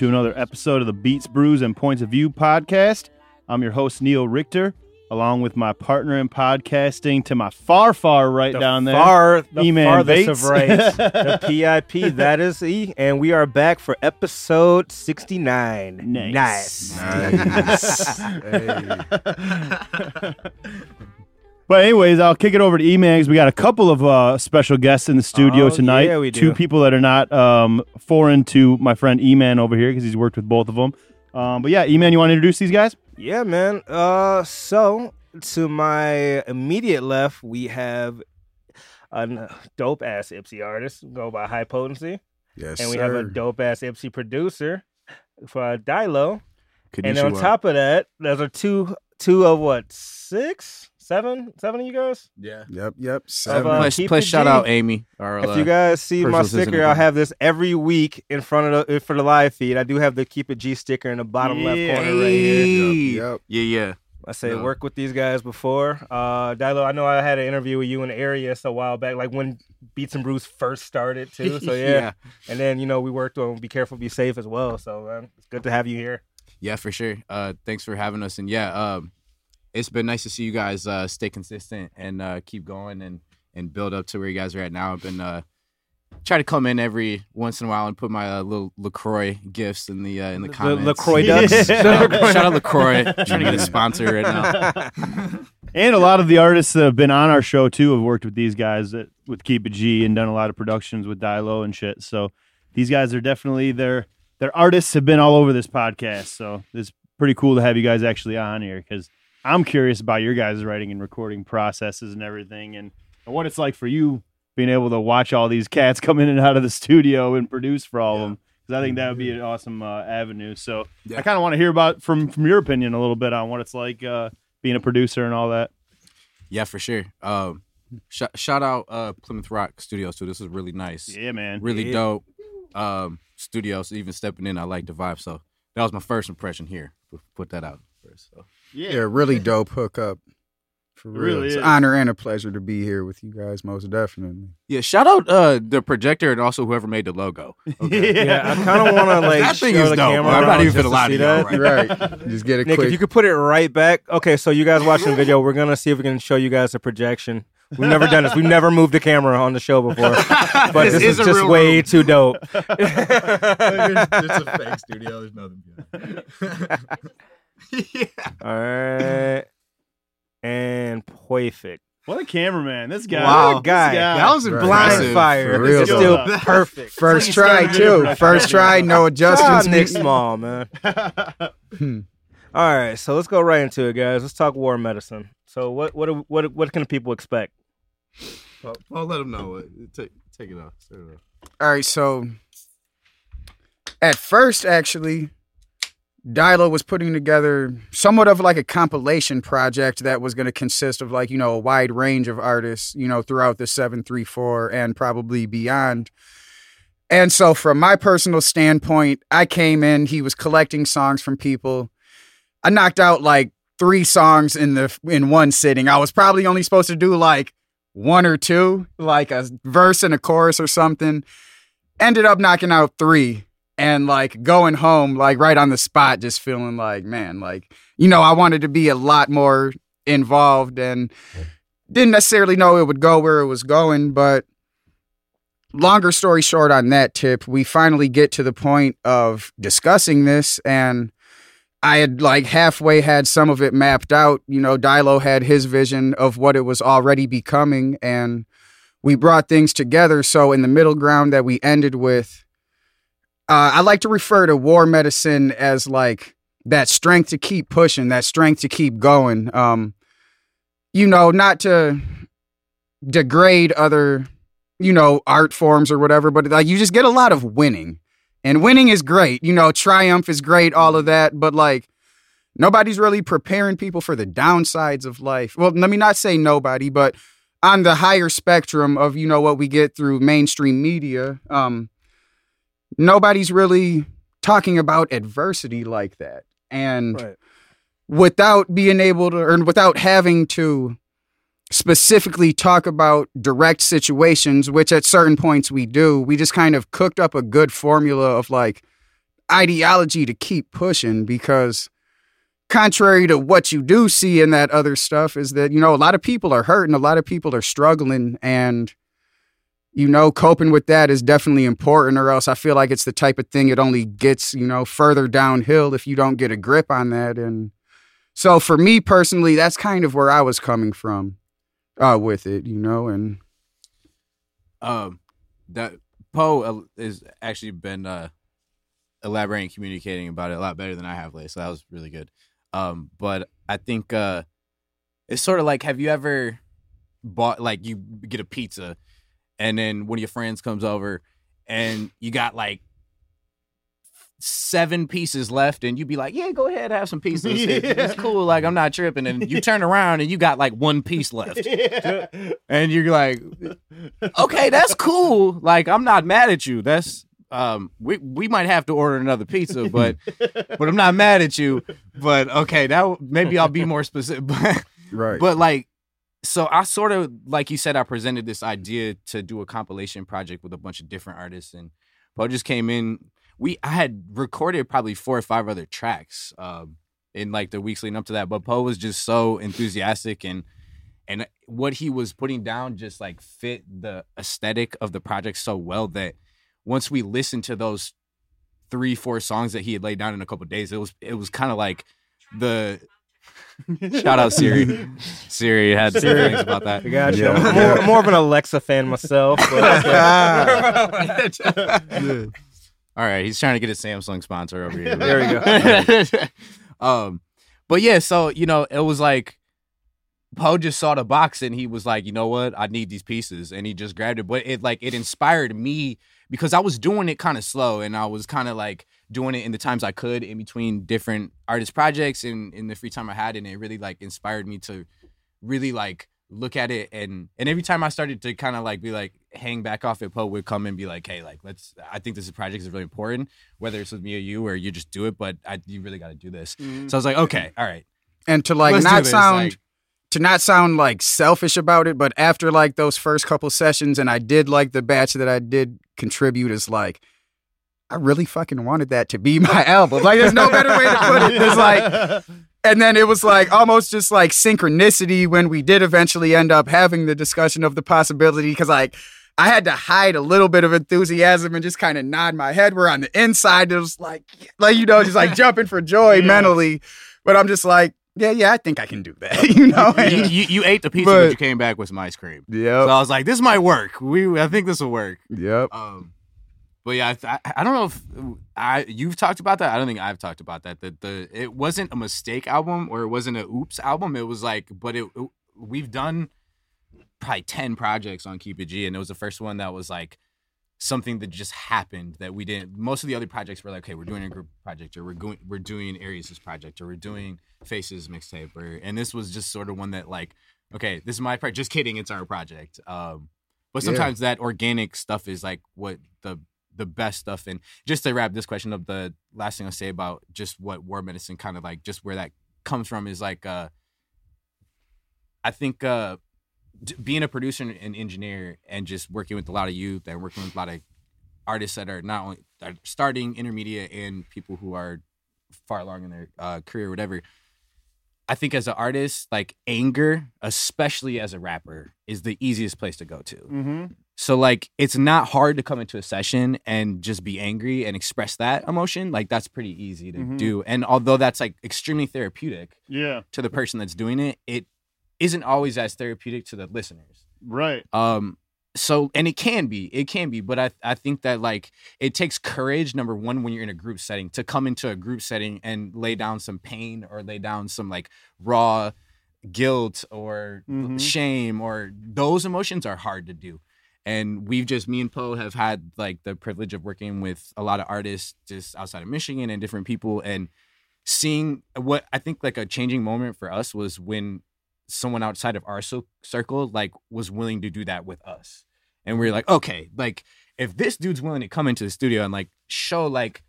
gentlemen, and welcome to another episode of the Beats, Brews, and Points of View podcast. I'm your host, Neil Richter, along with my partner in podcasting to my far, far right down there. Far, the E-Man farthest Bates. of right. the PIP, that is E. And we are back for episode 69. Nice. Nice. But anyways, I'll kick it over to E-Man 'cause we got a couple of uh, special guests in the studio Oh, tonight. yeah, we do. Two people that are not um, foreign to my friend E-Man over here because he's worked with both of them. Um, but yeah, E-Man, you want to introduce these guys? Yeah, man. Uh, so to my immediate left, we have a dope ass Ypsi artist go by High Potency, Yes, and we sir. have a dope ass Ypsi producer for uh, Dilo. And Konnichiwa. on top of that, those are two two of what six, seven, seven of you guys. Yeah. Yep, yep. Of, Seven. uh, Plus, Keep plus it shout G. out Amy. Our, If uh, you guys see my sticker, I'll have this every week in front of the for the live feed. I do have the Keep It G sticker in the bottom left corner right here. Yep. yeah, yeah. I say No. work with these guys before. Uh Dilo, I know I had an interview with you in the area a while back, like when Beats and Brews first started too. So yeah. yeah, And then, you know, we worked on Be Careful, Be Safe as well. So man, it's good to have you here. yeah, for sure. Uh, thanks for having us, and yeah, um, it's been nice to see you guys uh, stay consistent and uh, keep going and and build up to where you guys are at now. I've been uh, try to come in every once in a while and put my uh, little LaCroix gifts in the uh, in the The comments. LaCroix Ducks. Shout out, shout out LaCroix. Trying to get a sponsor right now. And a lot of the artists that have been on our show too have worked with these guys that, with Keep It G and done a lot of productions with Dilo and shit. So these guys are definitely their their artists have been all over this podcast. So it's pretty cool to have you guys actually on here because I'm curious about your guys' writing and recording processes and everything and, and what it's like for you being able to watch all these cats come in and out of the studio and produce for all of them. Because I think that would be an awesome uh, avenue. So Yeah. I kind of want to hear about from from your opinion a little bit on what it's like uh, being a producer and all that. Yeah, for sure. Um, sh- shout out uh, Plymouth Rock Studios too. This is really nice. Yeah, man. really Yeah. dope um studios even stepping in i like the vibe so that was my first impression here Put- put that out first so Yeah, really dope hookup. For real. really it's an honor and a pleasure to be here with you guys, most definitely. yeah shout out uh the projector and also whoever made the logo okay. Yeah, I kind of want to like That thing show is the dope. camera. I'm not even just gonna lie see to y'all that. right Right. Just get a Nick, quick. if you could put it right back. Okay, so you guys watching the video, we're gonna see if we can show you guys a projection. We've never done this. We've never moved the camera on the show before, but This this, is is, just way room. too dope. it's a fake studio there's nothing yeah All right, and perfect. What a cameraman. This guy. Wow, This guy. that was Right. Blind impressive fire. For real, It's though. still Yeah. perfect. First It's try, too. started First try, no adjustments. Nick be- Small, man. Hmm. All right, so let's go right into it, guys. Let's talk war medicine. So, what what what what can people expect? I'll let them know take take it off Start it off. All right, so at first, actually, Dilo was putting together somewhat of like a compilation project that was going to consist of like, you know, a wide range of artists, you know, throughout the 734 and probably beyond. And so, from my personal standpoint, I came in, he was collecting songs from people. I knocked out like three songs in the in one sitting. I was probably only supposed to do like one or two, like a verse and a chorus or something. Ended up knocking out three and like going home, like right on the spot, just feeling like, man, like, you know, I wanted to be a lot more involved and didn't necessarily know it would go where it was going. But longer story short on that tip, we finally get to the point of discussing this and I had like halfway had some of it mapped out. You know, Dilo had his vision of what it was already becoming, and we brought things together. So, in the middle ground that we ended with, uh, I like to refer to war medicine as like that strength to keep pushing, that strength to keep going. Um, you know, not to degrade other, you know, art forms or whatever, but like you just get a lot of winning. And winning is great. You know, triumph is great, all of that. But like, nobody's really preparing people for the downsides of life. Well, let me not say nobody, but on the higher spectrum of, you know, what we get through mainstream media, um, nobody's really talking about adversity like that. And Right. without being able to, or without having to specifically talk about direct situations, which at certain points we do, we just kind of cooked up a good formula of like ideology to keep pushing because contrary to what you do see in that other stuff is that you know a lot of people are hurting a lot of people are struggling and you know coping with that is definitely important or else i feel like it's the type of thing it only gets you know further downhill if you don't get a grip on that and so for me personally that's kind of where i was coming from uh, with it you know and um that Poe has actually been uh elaborating communicating about it a lot better than I have lately, so that was really good. Um, but I think uh it's sort of like have you ever bought like you get a pizza and then one of your friends comes over and you got like seven pieces left and you'd be like, Yeah, go ahead, have some pieces. It- It's cool, like I'm not tripping. And you turn around and you got like one piece left. And you're like, okay, that's cool. Like I'm not mad at you. That's um we we might have to order another pizza, but but I'm not mad at you. But okay, that maybe I'll be more specific. But right but like so I sort of like you said, I presented this idea to do a compilation project with a bunch of different artists and Poe just came in. We I had recorded probably four or five other tracks um in like the weeks leading up to that, but Poe was just so enthusiastic and and what he was putting down just like fit the aesthetic of the project so well that once we listened to those three four songs that he had laid down in a couple days it was it was kind of like the shout out siri siri had some Siri. feelings about that I got you. Yeah. I'm more, more of an Alexa fan myself. But okay. all right he's trying to get a samsung sponsor over here There we go um but yeah so you know it was like Poe just saw the box and he was like, you know what, I need these pieces, and he just grabbed it. But it like it inspired me because I was doing it kind of slow, and I was kind of like doing it in the times I could in between different artist projects and in the free time I had, and it really like inspired me to really like look at it and and every time I started to kind of like be like hang back off it, Poe would come and be like, hey, like let's. I think this project is really important, whether it's with me or you or you just do it, but I you really got to do this. Mm-hmm. So I was like, okay, all right, and to like let's not this, sound like- to not sound like selfish about it, but after like those first couple sessions, and I did like the batch that I did contribute is like, I really fucking wanted that to be my album. Like, there's no better way to put it. There's like, and then it was like almost just like synchronicity when we did eventually end up having the discussion of the possibility because like I had to hide a little bit of enthusiasm and just kind of nod my head. Where on the inside it was like, like you know, just like jumping for joy Yeah. mentally. But I'm just like, yeah, yeah, I think I can do that. you know? you, you, you ate the pizza, but, But- you came back with some ice cream. Yeah, so I was like, this might work. We, I think this will work. Yep. Um, but yeah, I, I, I don't know if I you've talked about that. I don't think I've talked about that. That the it wasn't a mistake album or it wasn't a oops album. It was like, but it, it- we've done probably ten projects on Keep It G, and it was the first one that was like something that just happened that we didn't. Most of the other projects were like, okay, we're doing a group project, or we're going we're doing Aries' project, or we're doing Faces mixtape, or and this was just sort of one that like, okay, this is my project. Just kidding, it's our project. Um, but Yeah. sometimes that organic stuff is like what the the best stuff. And just to wrap this question up, the last thing I'll say about just what war medicine kind of like, just where that comes from is like, uh, I think uh, being a producer and engineer and just working with a lot of youth and working with a lot of artists that are not only are starting, intermediate, and people who are far along in their uh, career, or whatever. I think as an artist, like anger, especially as a rapper, is the easiest place to go to. mm-hmm. So like it's not hard to come into a session and just be angry and express that emotion. Like that's pretty easy to Mhm. do. And although that's like extremely therapeutic Yeah. to the person that's doing it, it isn't always as therapeutic to the listeners. Right. Um so and it can be, it can be, but I I think that like it takes courage number 1 when you're in a group setting to come into a group setting and lay down some pain or lay down some like raw guilt or Mhm. shame or those emotions are hard to do and we've just me and Poe have had like the privilege of working with a lot of artists just outside of Michigan and different people and seeing what I think like a changing moment for us was when someone outside of our so- circle like was willing to do that with us and we are like okay like if this dude's willing to come into the studio and like show like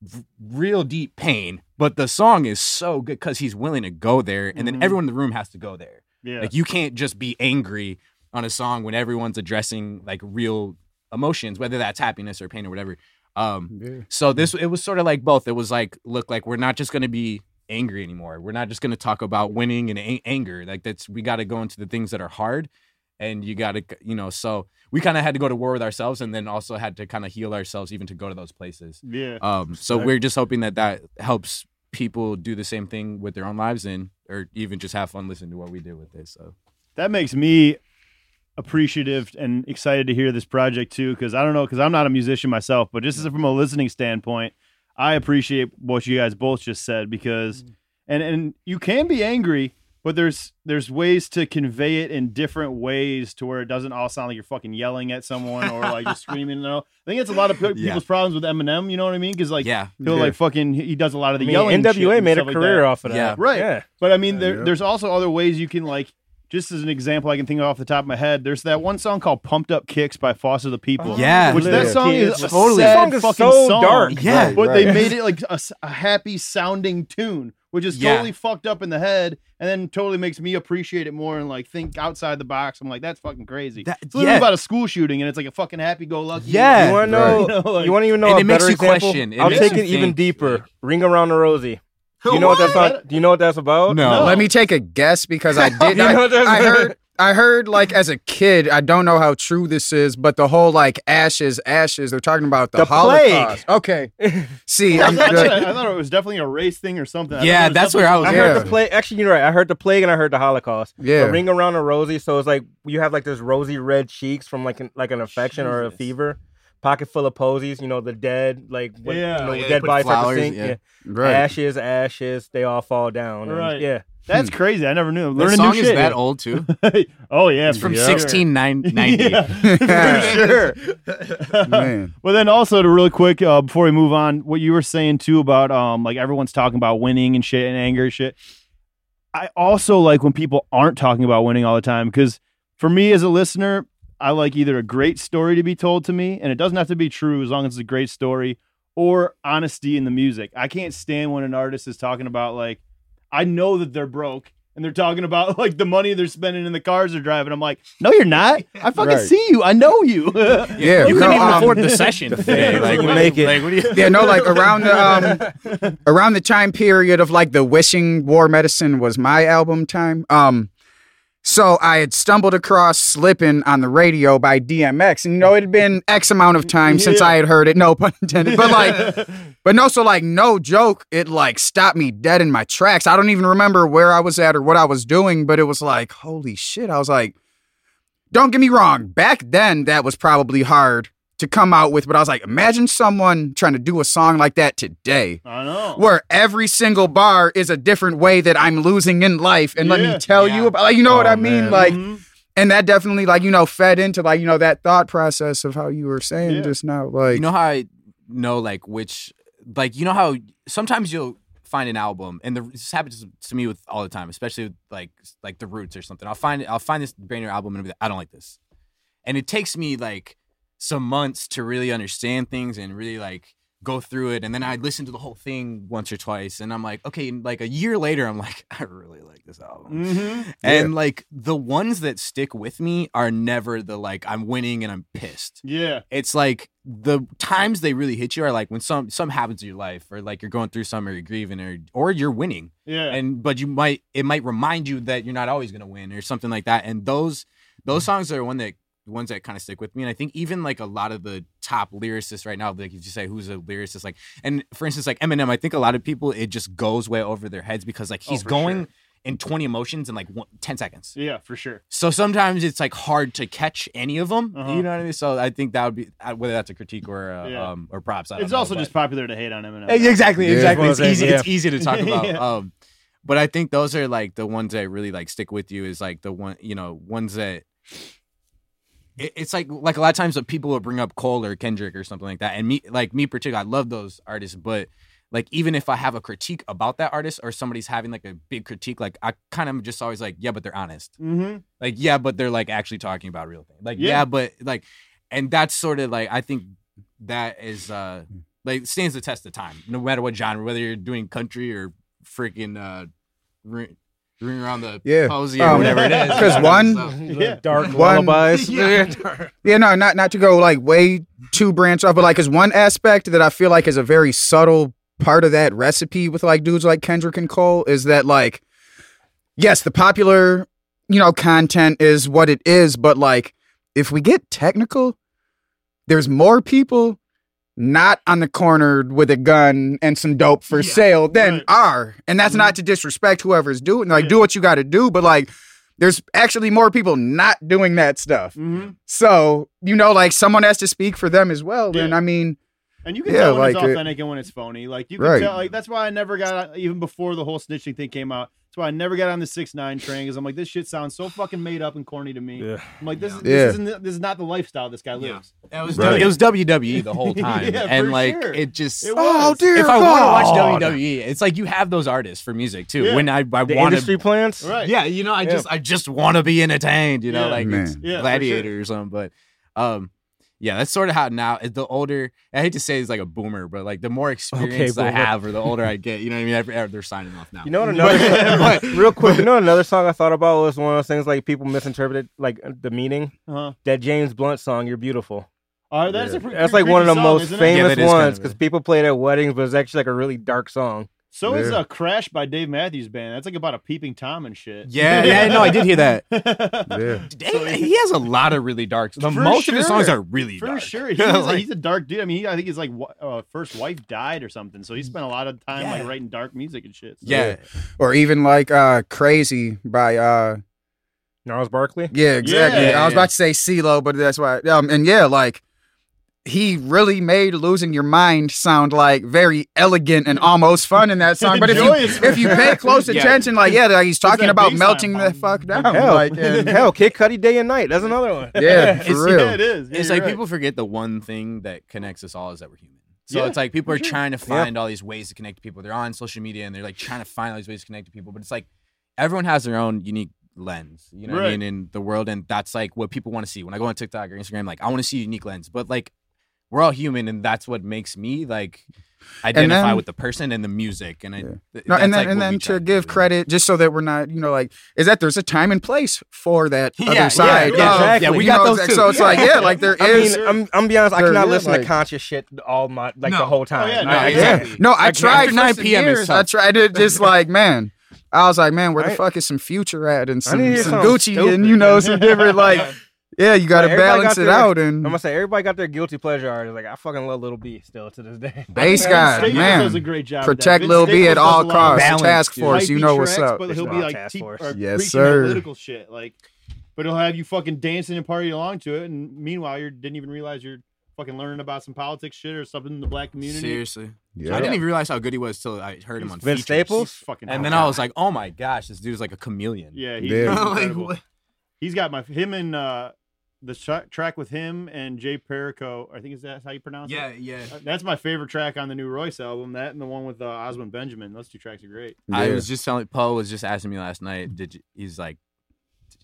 v- real deep pain but the song is so good because he's willing to go there and Mhm. then everyone in the room has to go there Yeah. like you can't just be angry on a song when everyone's addressing like real emotions, whether that's happiness or pain or whatever. Um, Yeah. so this it was sort of like both. It was like, look, like we're not just gonna be angry anymore. We're not just gonna talk about winning and a- anger. Like that's we got to go into the things that are hard, and you got to, you know. So we kind of had to go to war with ourselves, and then also had to kind of heal ourselves, even to go to those places. Yeah. Um, so we're just hoping that that helps people do the same thing with their own lives, and or even just have fun listening to what we did with this. So that makes me appreciative and excited to hear this project too because i don't know because i'm not a musician myself but just from a listening standpoint i appreciate what you guys both just said because mm. and and you can be angry but there's there's ways to convey it in different ways to where it doesn't all sound like you're fucking yelling at someone or like just screaming you know i think it's a lot of pe- Yeah. people's problems with eminem you know what i mean because like yeah, he'll Yeah. like fucking he does a lot of I the mean, yelling NWA and made a stuff like career off of that. Yeah. Right. Yeah. But I mean, there, yeah. there's also other ways you can like. Just as an example, I can think of off the top of my head. There's that one song called "Pumped Up Kicks" by Foster the People. Oh, yeah. which that song is Kids. a Totally. sad song is fucking so song. dark. Yeah. Right, but they made it like a happy sounding tune, which is Yeah. totally fucked up in the head, and then totally makes me appreciate it more and like think outside the box. I'm like, that's fucking crazy. That- it's literally yeah. about a school shooting, and it's like a fucking happy-go-lucky. Yeah. You want to Right. know? You know, like- you want to even know And a it makes better you example? question. It I'll makes take you it even deeper. Ring around the rosy. Do you know what that's What? on? Do you know what that's about? No. Let me take a guess because I did. You know I, what that's- I heard. I heard like as a kid. I don't know how true this is, but the whole like ashes, ashes. They're talking about the, The plague. Holocaust. Okay. See, I, I'm thought- good. I thought it was definitely a race thing or something. I Yeah, that's where I was I definitely- heard Yeah. the plague. Actually, you're right. I heard the plague and I heard the Holocaust. Yeah. The ring around the rosy. So it's like you have like this rosy red cheeks from like an, like an infection or a fever. Pocket full of posies. You know the dead, like when, Yeah. you know, yeah, dead put bodies start to flowers, sink. yeah. Yeah. Right. Ashes, ashes. They all fall down. and- Right. yeah. That's crazy. I never knew. The song new is shit. that old too. oh yeah, It's from for sure. 1690. Yeah, for sure. Man. Well, then also to really quick uh, before we move on, what you were saying too about um like everyone's talking about winning and shit and anger and shit. I also like when people aren't talking about winning all the time because for me as a listener, I like either a great story to be told to me, and it doesn't have to be true as long as it's a great story, or honesty in the music. I can't stand when an artist is talking about like I know that they're broke. And they're talking about like the money they're spending in the cars they're driving. I'm like, no, you're not. I fucking Right. see you. I know you. Yeah, You no, couldn't even um, afford the session today. Like, You what- make it. Like, what you? Yeah, no, like around the um around the time period of like the wishing war medicine was my album time. Um so I had stumbled across Slippin' on the radio by DMX. And you know, it had been X amount of time since Yeah. I had heard it, no pun intended. But like but no, so like no joke, it like stopped me dead in my tracks. I don't even remember where I was at or what I was doing, but it was like, holy shit. I was like, don't get me wrong, back then that was probably hard to come out with, but I was like, imagine someone trying to do a song like that today. I know. Where every single bar is a different way that I'm losing in life, and let me tell Yeah. you about, like, you know what Oh, I mean, man. like, Mhm. and that definitely, like, you know, fed into like, you know, that thought process of how you were saying Yeah. just now, like, You know how I know like which like you know how sometimes you'll find an album and the, this happens to me with all the time, especially with like like the Roots or something. I'll find I'll find this brand new album and I'll be like, I don't like this, and it takes me like some months to really understand things and really like go through it and then I listen to the whole thing once or twice and I'm like okay like a year later I'm like I really like this album Mhm. and like the ones that stick with me are never the like I'm winning and I'm pissed Yeah. it's like the times they really hit you are like when some some happens in your life or like you're going through some or you're grieving or or you're winning Yeah. and but you might it might remind you that you're not always gonna win or something like that and those those songs are one that ones that kind of stick with me and i think even like a lot of the top lyricists right now like if you say who's a lyricist like and for instance like eminem i think a lot of people it just goes way over their heads because like Oh, he's for going sure. in 20 emotions in like one, 10 seconds yeah, for sure. so sometimes it's like hard to catch any of them. Uh-huh. You know what I mean? So I think that would be uh, whether that's a critique or uh, Yeah. um or props. I don't It's know, also but- just popular to hate on Eminem. Exactly, Yeah. exactly. Well, It's easy. yeah. It's easy to talk about. Yeah. Um, but I think those are like the ones that really like stick with you. Is like the one you know ones that. It- It's like like a lot of times that people will bring up Cole or Kendrick or something like that, and me like me particularly, I love those artists, but like even if I have a critique about that artist or somebody's having like a big critique, like I kind of just always like, yeah, but they're honest Mm-hmm. like yeah but they're like actually talking about real things like Yeah. yeah. but like and that's sort of like i think that is uh like stands the test of time no matter what genre whether you're doing country or freaking uh ring around the Yeah. posy or Um, whatever it is. 'cause one- So- Yeah. Dark One- lullabies. Yeah. Yeah, no, not not to go like way too branch off, but like is one aspect that I feel like is a very subtle part of that recipe with like dudes like Kendrick and Cole is that like yes, the popular, you know, content is what it is, but like if we get technical, there's more people not on the corner with a gun and some dope for Yeah, sale than right. are. And that's not to disrespect whoever's doing like Yeah. do what you got to do, but like there's actually more people not doing that stuff. hmm So, you know, like someone has to speak for them as well. And I mean, And you can Yeah, tell when it's like it- authentic and when it's phony. Like you can Right. tell. Like that's why I never got even before the whole snitching thing came out. That's why I never got on the six nine train because I'm like, this shit sounds so fucking made up and corny to me. Yeah. I'm like, this is Yeah. this isn't this is not the lifestyle this guy Yeah. lives. It was Right. it was WWE the whole time, Yeah, and for like sure. it just. It oh was. dear if I want to watch WWE, it's like you have those artists for music too. Yeah. When I I The want industry to, plants. Right. yeah, you know, I Yeah. just I just want to be entertained. You know, Yeah. like it's Yeah, for Gladiator or something. But um, yeah, that's sort of how now. The older I hate to say it's like a boomer, but like the more experience I boomer. have, or the older I get, you know what I mean. Every- They're signing off now. You know what another But- real quick, you know another song I thought about was one of those things like people misinterpreted like the meaning. Uh-huh. That James Blunt song, "You're Beautiful." All right, that's Yeah. a pretty, That's like one of the song, most isn't? Yeah, famous that is kind ones of because people play it at weddings, but it's actually like a really dark song. So is Yeah. uh, "Crash" by Dave Matthews Band. That's like about a peeping tom and shit. yeah, yeah, no, I did hear that. Yeah. He, he has a lot of really dark. The For most of his songs are really For dark. sure, he's, Yeah, a, like- he's a dark dude. I mean, he, I think his like uh, first wife died or something, so he spent a lot of time like writing dark music and shit. So. yeah, Or even like uh Crazy by uh Gnarls Barkley. yeah, exactly. Yeah, I was about to say CeeLo, but that's why um and yeah, like he really made losing your mind sound like very elegant and almost fun in that song. But if you if you pay close Yeah. attention, like yeah, like he's talking about melting line. the fuck down. Hell, Like and, hell, Kid Cudi, Day and Night. That's another one. yeah, It's- for real. Yeah, it is. Yeah, it's like right. people forget the one thing that connects us all is that we're human. So Yeah, it's like people are sure. trying to find all these ways to connect to people. They're on social media and they're like trying to find all these ways to connect to people. But it's like everyone has their own unique lens, you know what I mean, in the world. And that's like what people want to see. When I go on TikTok or Instagram, like I want to see a unique lens. But like we're all human and that's what makes me like identify then- with the person and the music. And I, Yeah. th- No, and then like, and then to give you know? credit, just so that we're not, you know, like, is that there's a time and place for that Yeah, other side. yeah, of- exactly. Yeah, we you got know, those exact- too. So it's like, yeah, like there I is. mean, I'm I'm be honest. I cannot is, listen like- to conscious shit all my like No. the whole time. Oh, yeah, no, I- exactly. no, I Like, tried 9 p.m. is years. I tough. tried to just like, man. I was like, man, where the Right. fuck is some future at and some, need to hear some Gucci stupid. and you know some different like, yeah, you got to Like, everybody balance got it their- out And I'm gonna say everybody got their guilty pleasure artists. Like I fucking love Little B still to this day. bass Vince guy, Staples man. does a great job. Protect Little B at all a lot of costs. balance, Task. Force, you hypey know what's up. But he'll be not like Task te- Force. Yes, sir. political shit. Like, but he'll have you fucking dancing and partying along to it, and meanwhile you didn't even realize you're fucking learning about some politics shit or something in the black community. Seriously. Yeah. I didn't even realize how good he was till I heard him on Vince features. Staples? He's fucking. And then I was like, oh my gosh, this dude's like a chameleon. yeah, he's Yeah. like, incredible. what? He's got my him and uh the tra- track with him and Jay Perico. I think is that how you pronounce Yeah, it? yeah. Uh, That's my favorite track on the new Royce album. That and the one with uh, Oswin Benjamin. Those two tracks are great. I was just telling Poe was just asking me last night. Did you? He's like,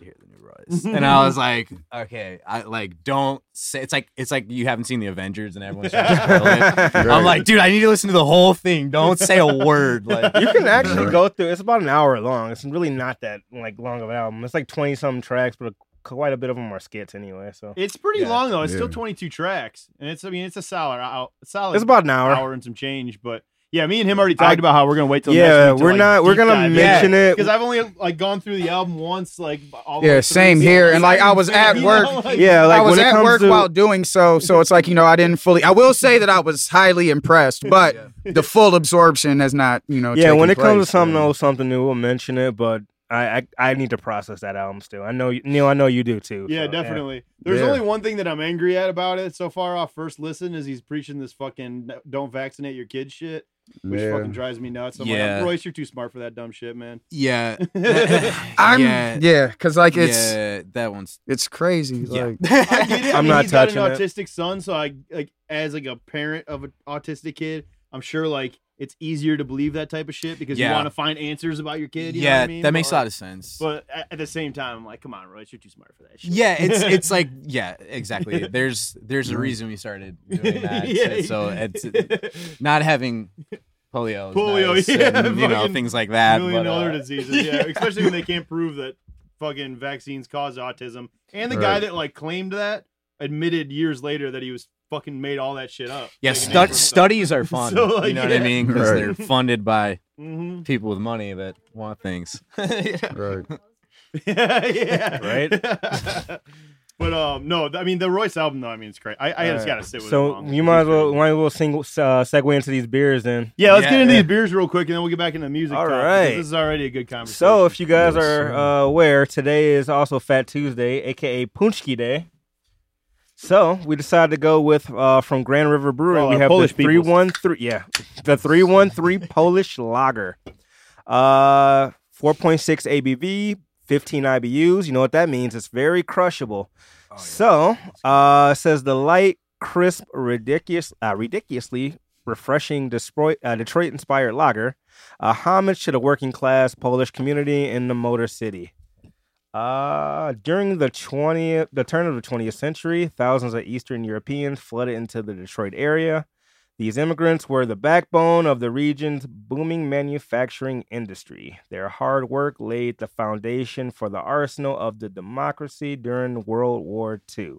did you hear the new Royce? and I was like, okay, I like don't say. It's like it's like you haven't seen the Avengers and everyone's trying to spoil it. I'm like, dude, I need to listen to the whole thing. Don't say a word. Like, You can actually go through. It's about an hour long. It's really not that like long of an album. It's like twenty some tracks, but quite a bit of them are skits anyway. So It's pretty Yeah. long though. It's still 22 tracks, and it's I mean it's a solid out solid it's about an hour. hour and some change. But yeah, me and him already talked about how we're gonna wait till Yeah, next week to, we're like, not- we're gonna mention it. because I've only like gone through the album once. Like all Yeah, same here. And, like, I was at work. know, like- Yeah, like I was at work to, while doing so, so it's like you know I didn't fully. I will say that I was highly impressed, but the full absorption has not, you know. yeah, when it comes to something so. old, something new, we'll mention it. But I, I I need to process that album still. I know you- Neil. I know you do too. Yeah, so, definitely. There's Yeah. only one thing that I'm angry at about it so far off first listen is he's preaching this fucking don't vaccinate your kids shit, which Yeah. fucking drives me nuts. I'm Yeah. like, Royce, you're too smart for that dumb shit, man. yeah, I'm yeah, yeah, because like it's yeah, that one's. it's crazy. Yeah. Like I get it. I I'm mean, not he's got an it. autistic son, so I like as like a parent of an autistic kid, I'm sure like it's easier to believe that type of shit because you want to find answers about your kid. You know yeah, what I mean? that makes a lot of sense. But at, the same time, I'm like, come on, Royce, you're too smart for that shit. yeah, it's it's like yeah, exactly. There's there's a reason we started doing that. Yeah. So it's not having polio, Polio, nice, yeah, and, you know things like that. million but, uh, other diseases. Yeah, especially when they can't prove that fucking vaccines cause autism. And the guy that like claimed that admitted years later that he was fucking made all that shit up. Yeah, Taking stud- it from- studies are fun. So, like, you know what. I mean? Because Right. they're funded by Mhm. people with money that want things. Right. yeah, Right? but um, no, I mean the Royce album though. I mean it's great. I, I just Uh, gotta sit with it. So long. you might as well great. might as well sing, uh, segue into these beers then. Yeah, let's Yeah, get into yeah. these beers real quick, and then we'll get back into the music. All talk, right. this is already a good conversation. So if you guys Yes, are uh, aware, today is also Fat Tuesday, aka Paczki Day. So we decided to go with uh, from Grand River Brewing. Oh, we have Polish the three one three, yeah, the three one three Polish Lager, uh, four point six ABV, fifteen IBUs. You know what that means? It's very crushable. So uh, says the light, crisp, ridiculous, uh, ridiculously refreshing Detroit, uh, Detroit-inspired lager, a homage to the working class Polish community in the Motor City. Uh, during the 20th, the turn of the 20th century, thousands of Eastern Europeans flooded into the Detroit area. These immigrants were the backbone of the region's booming manufacturing industry. Their hard work laid the foundation for the arsenal of the democracy during World War II.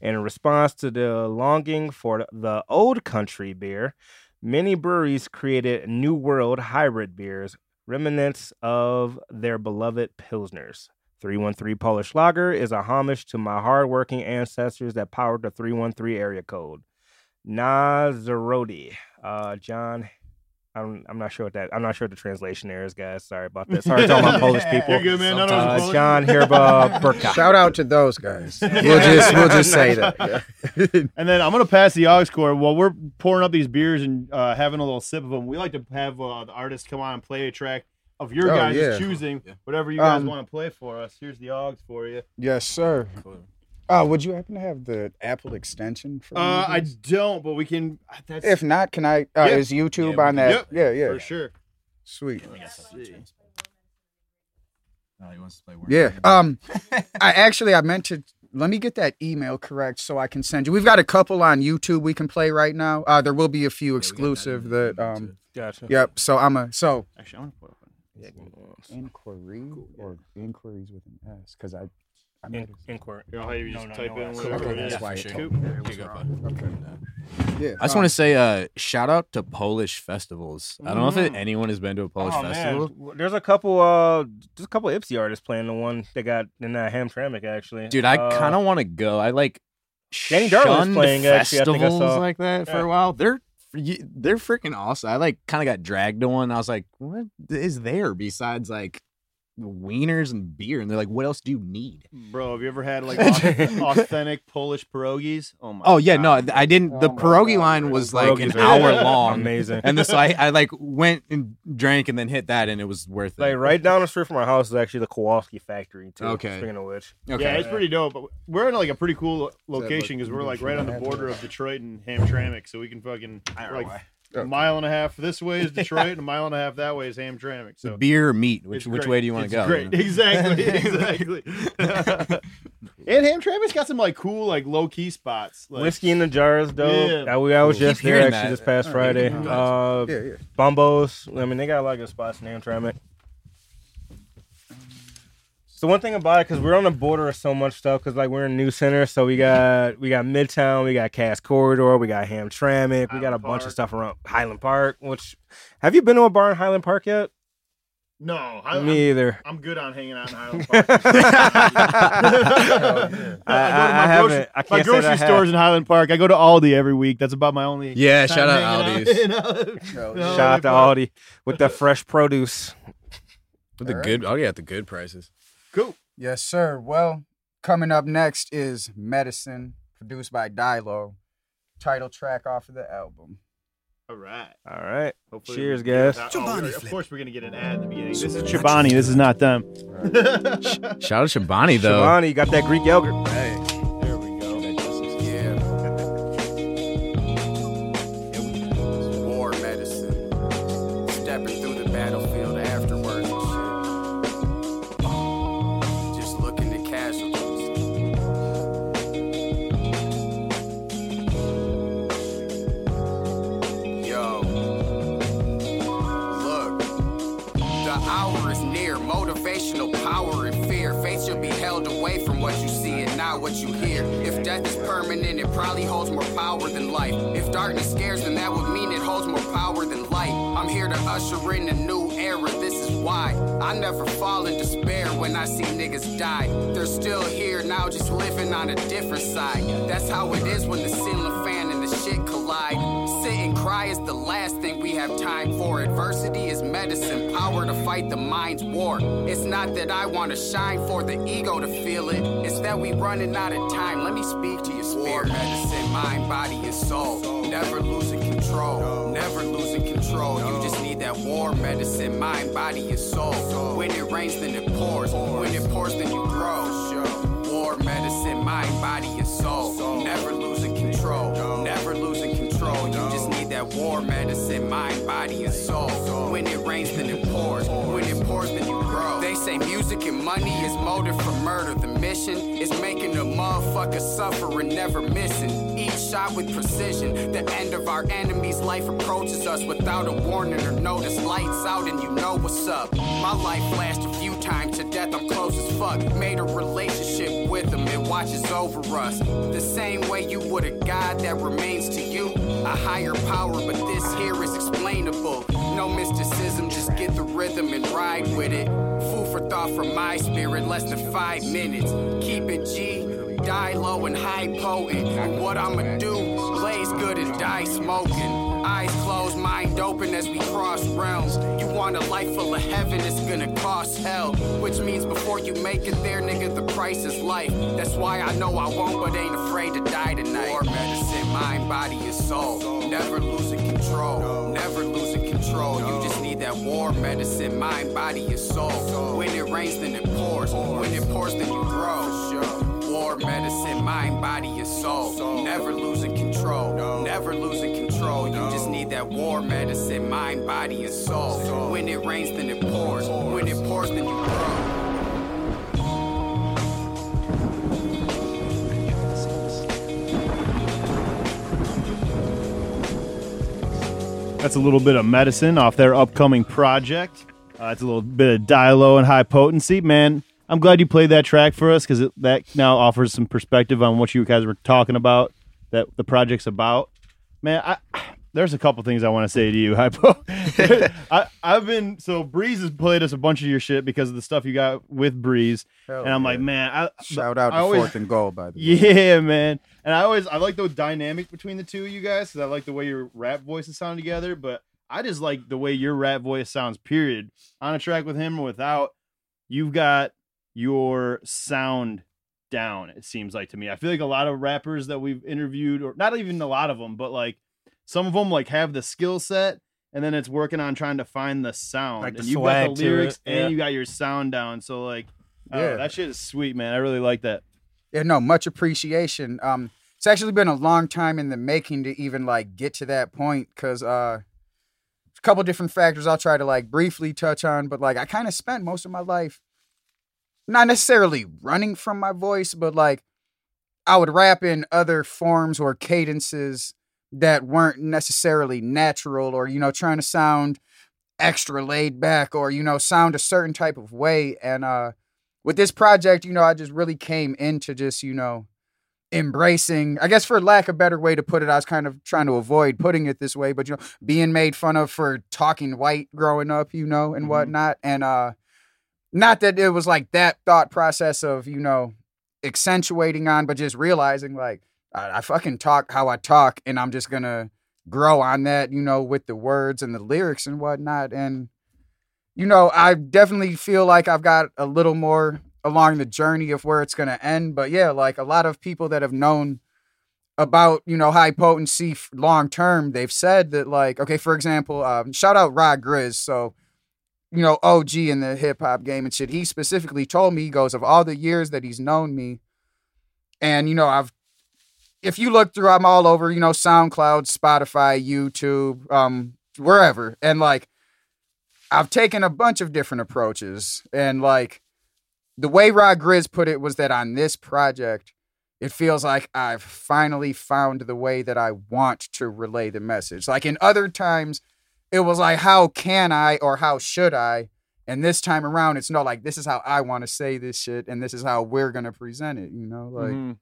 In response to the longing for the old country beer, many breweries created New World hybrid beers, remnants of their beloved Pilsners. 313 Polish Lager is a homage to my hardworking ancestors that powered the 313 area code. Nazarodi. Uh, John, I'm, I'm not sure what that, I'm not sure what the translation there is, guys. Sorry about that. Sorry to all my Polish people. You're good, man. None of us are Uh, Polish. John Herba Burka. Shout out to those guys. We'll just we'll just say that. And then I'm gonna pass the aux core while we're pouring up these beers and uh, having a little sip of them. We like to have uh, the artists come on and play a track of your Oh, guys' yeah. choosing, Yeah. whatever you guys Um, want to play for us. Here's the aux for you. yes, sir. Uh, would you happen to have the Apple extension for Uh, I don't, but we can. That's If not, can I? Uh, Yeah. Is YouTube Yeah, on that? Yep. Yeah, yeah. for sure. Sweet. see. Oh, he wants to play Yeah. Um, I actually I meant to. Let me get that email correct so I can send you. We've got a couple on YouTube we can play right now. Uh, there will be a few exclusive that. Um. Gotcha. Yep. So I'm a so Actually, I'm gonna put up. inquiry or inquiries with an S because I. I In, made inquiry. You know how you just no, type no, in that's whatever okay, that's why for it sure. took- Here we go, bud. Okay. Yeah. I just want to say, uh, shout out to Polish festivals. I don't know if Mm. anyone has been to a Polish Oh, festival. man. There's a couple uh there's a couple Ypsi artists playing the one they got in that Hamtramck actually. Dude, I Uh, kind of want to go. I like Danny Darwin's shunned playing, actually, I think I festivals saw. like that for a while. They're they're freaking awesome. I like kind of got dragged to one. I was like, what is there besides like wieners and beer? And they're like, what else do you need? Bro, have you ever had like authentic Polish pierogies? Oh my. Oh yeah, no, I didn't. The Oh my pierogi God, line really? was like an Pierogies are hour long. Amazing. And this, so I, I like went and drank and then hit that, and it was worth it. like right down the street from our house is actually the Kowalski factory too. Okay. Speaking of which. Okay. Yeah, it's pretty dope. But we're in like a pretty cool lo- location look- because we're like right on the border of Detroit and Hamtramck, so we can fucking we're, like a mile and a half this way is Detroit, and a mile and a half that way is Hamtramck. So beer or meat? Which which way do you want to go? Great, exactly, exactly. and Hamtramck's got some like cool like low key spots. Like, Whiskey in the jars, dope. Yeah. I, we- I was Cool. just Keep there actually that. this past Oh, Friday. yeah. Uh, Yeah, yeah. Bumbo's. I mean, they got a lot of good spots in Hamtramck. So one thing about it, because we're on the border of so much stuff, because like we're in New Center, so we got we got Midtown, we got Cass Corridor, we got Hamtramck, we got a Highland bunch of stuff around Highland Park. Which have you been to a bar in Highland Park yet? No, I, I'm, Me either. I'm good on hanging out in Highland Park. I, I, I- I my haven't. grocery, I can't my grocery that I have. stores in Highland Park. I go to Aldi every week. That's about my only. Yeah, time shout out hanging Aldi's. you know? Shout No, Shout out to Aldi with the fresh produce. With the All right. good, oh yeah, the good prices. Cool. Yes, sir. Well, coming up next is Medicine, produced by Dilo. Title track off of the album. All right. All right. Hopefully Cheers, we can get guys. it oh, we- of course, we're gonna get an ad in the beginning. This is Chobani. This is not them. Shout out to Chobani though. Chobani got that Greek yogurt. There probably holds more power than life. If darkness scares, then that would mean it holds more power than light. I'm here to usher in a new era. This is why I never fall in despair when I see niggas die. They're still here now, just living on a different side. That's how it is when the ceiling fan and the shit collide. Sit and cry is the last thing we have time for. Adversity is medicine, power to fight the mind's war. It's not that I want to shine for the ego to feel it. It's that we running out of time. Let me speak to your spirit. Medicine, mind, body, and soul. Never losing control. Never losing control. You just need that war medicine, mind, body, and soul. When it rains, then it pours. When it pours, then you grow. War medicine, mind, body, and soul. Never losing control. Never losing war medicine, mind, body, and soul. When it rains, then it pours. When it pours, then you grow. They say music and money is motive for murder. The mission is making a motherfucker suffer and never missing. Each shot with precision. The end of our enemy's life approaches us without a warning or notice. Lights out and you know what's up. My life flashed a few times to death. I'm close as fuck. Made a relationship with him. Watches over us. The same way you would a God that remains to you. A higher power, but this here is explainable. No mysticism, just get the rhythm and ride with it. Food for thought from my spirit, less than five minutes. Keep it G, die low and high potent. What I'ma do, blaze good and die smoking. Eyes closed, mind open as we cross realms. You want a life full of heaven, it's gonna cost hell. Which means before you make it there, nigga, the price is life. That's why I know I won't, but ain't afraid to die tonight. War medicine, mind, body, and soul. Never losing control, never losing control. You just need that war medicine, mind, body, and soul. When it rains, then it pours. When it pours, then you grow. War medicine, mind, body, and soul. Never losing control, never losing control. You just need that war medicine, mind, body, and soul. When it rains, then it pours. When it pours, then you grow. That's a little bit of medicine off their upcoming project. Uh, it's a little bit of Dilo and high potency, man. I'm glad you played that track for us because that now offers some perspective on what you guys were talking about, that the project's about. Man, I, there's a couple things I want to say to you, Hypo. I, I've been so Breeze has played us a bunch of your shit because of the stuff you got with Breeze, and I'm like, man, I, Shout out I to always- Fourth and Goal, by the way. yeah, man. And I always I like the dynamic between the two of you guys because I like the way your rap voices sound together. But I just like the way your rap voice sounds. Period. On a track with him or without, you've got your sound down. It seems like to me. I feel like a lot of rappers that we've interviewed, or not even a lot of them, but like some of them, like have the skill set. And then it's working on trying to find the sound. Like the and you've got the lyrics yeah. and you got your sound down. So like, know, Yeah. that shit is sweet, man. I really like that. Yeah, no, much appreciation. Um, it's actually been a long time in the making to even like get to that point because uh, a couple different factors I'll try to like briefly touch on, but like I kind of spent most of my life not necessarily running from my voice, but like I would rap in other forms or cadences that weren't necessarily natural or you know trying to sound extra laid back or you know sound a certain type of way and uh with this project, you know, I just really came into just, you know, embracing, I guess for lack of a better way to put it, I was kind of trying to avoid putting it this way, but you know, being made fun of for talking white growing up, you know, and Mhm. whatnot. And uh not that it was like that thought process of, you know, accentuating on, but just realizing like I, I fucking talk how I talk and I'm just gonna grow on that, you know, with the words and the lyrics and whatnot. And you know, I definitely feel like I've got a little more along the journey of where it's to end. But yeah, like a lot of people that have known about, you know, high potency long term, they've said that, like, okay, for example, um, shout out Rod Grizz. So, you know, OG in the hip hop game and shit. He specifically told me, he goes, of all the years that he's known me, and, you know, I've, if you look through, I'm all over, you know, SoundCloud, Spotify, YouTube, um, wherever. And like, I've taken a bunch of different approaches. And like the way Rod Grizz put it was that on this project, it feels like I've finally found the way that I want to relay the message. Like in other times, it was like, how can I or how should I? And this time around, it's not like this is how I want to say this shit, and this is how we're gonna present it. You know, like Mhm.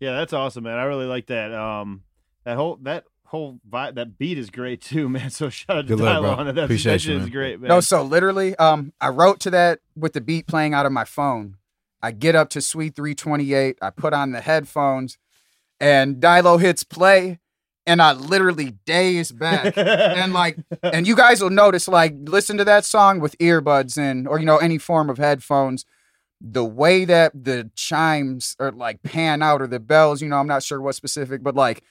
Yeah, that's awesome, man. I really like that. Um, that whole that whole vibe, that beat is great too, man. So shout out to Good luck, on it. That, Appreciate that you, shit is great, man. no. So literally, um, I wrote to that with the beat playing out of my phone. I get up to Suite 328. I put on the headphones, and Dilo hits play, and I literally daze back. and like and you guys will notice like listen to that song with earbuds in or you know any form of headphones the way that the chimes or like pan out or the bells you know i'm not sure what specific but like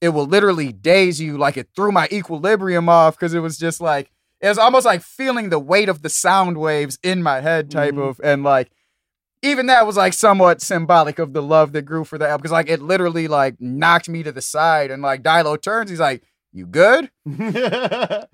it will literally daze you like it threw my equilibrium off because it was just like it was almost like feeling the weight of the sound waves in my head type Mhm. of and like even that was like somewhat symbolic of the love that grew for the album because like it literally like knocked me to the side and like Dilo turns he's like you good I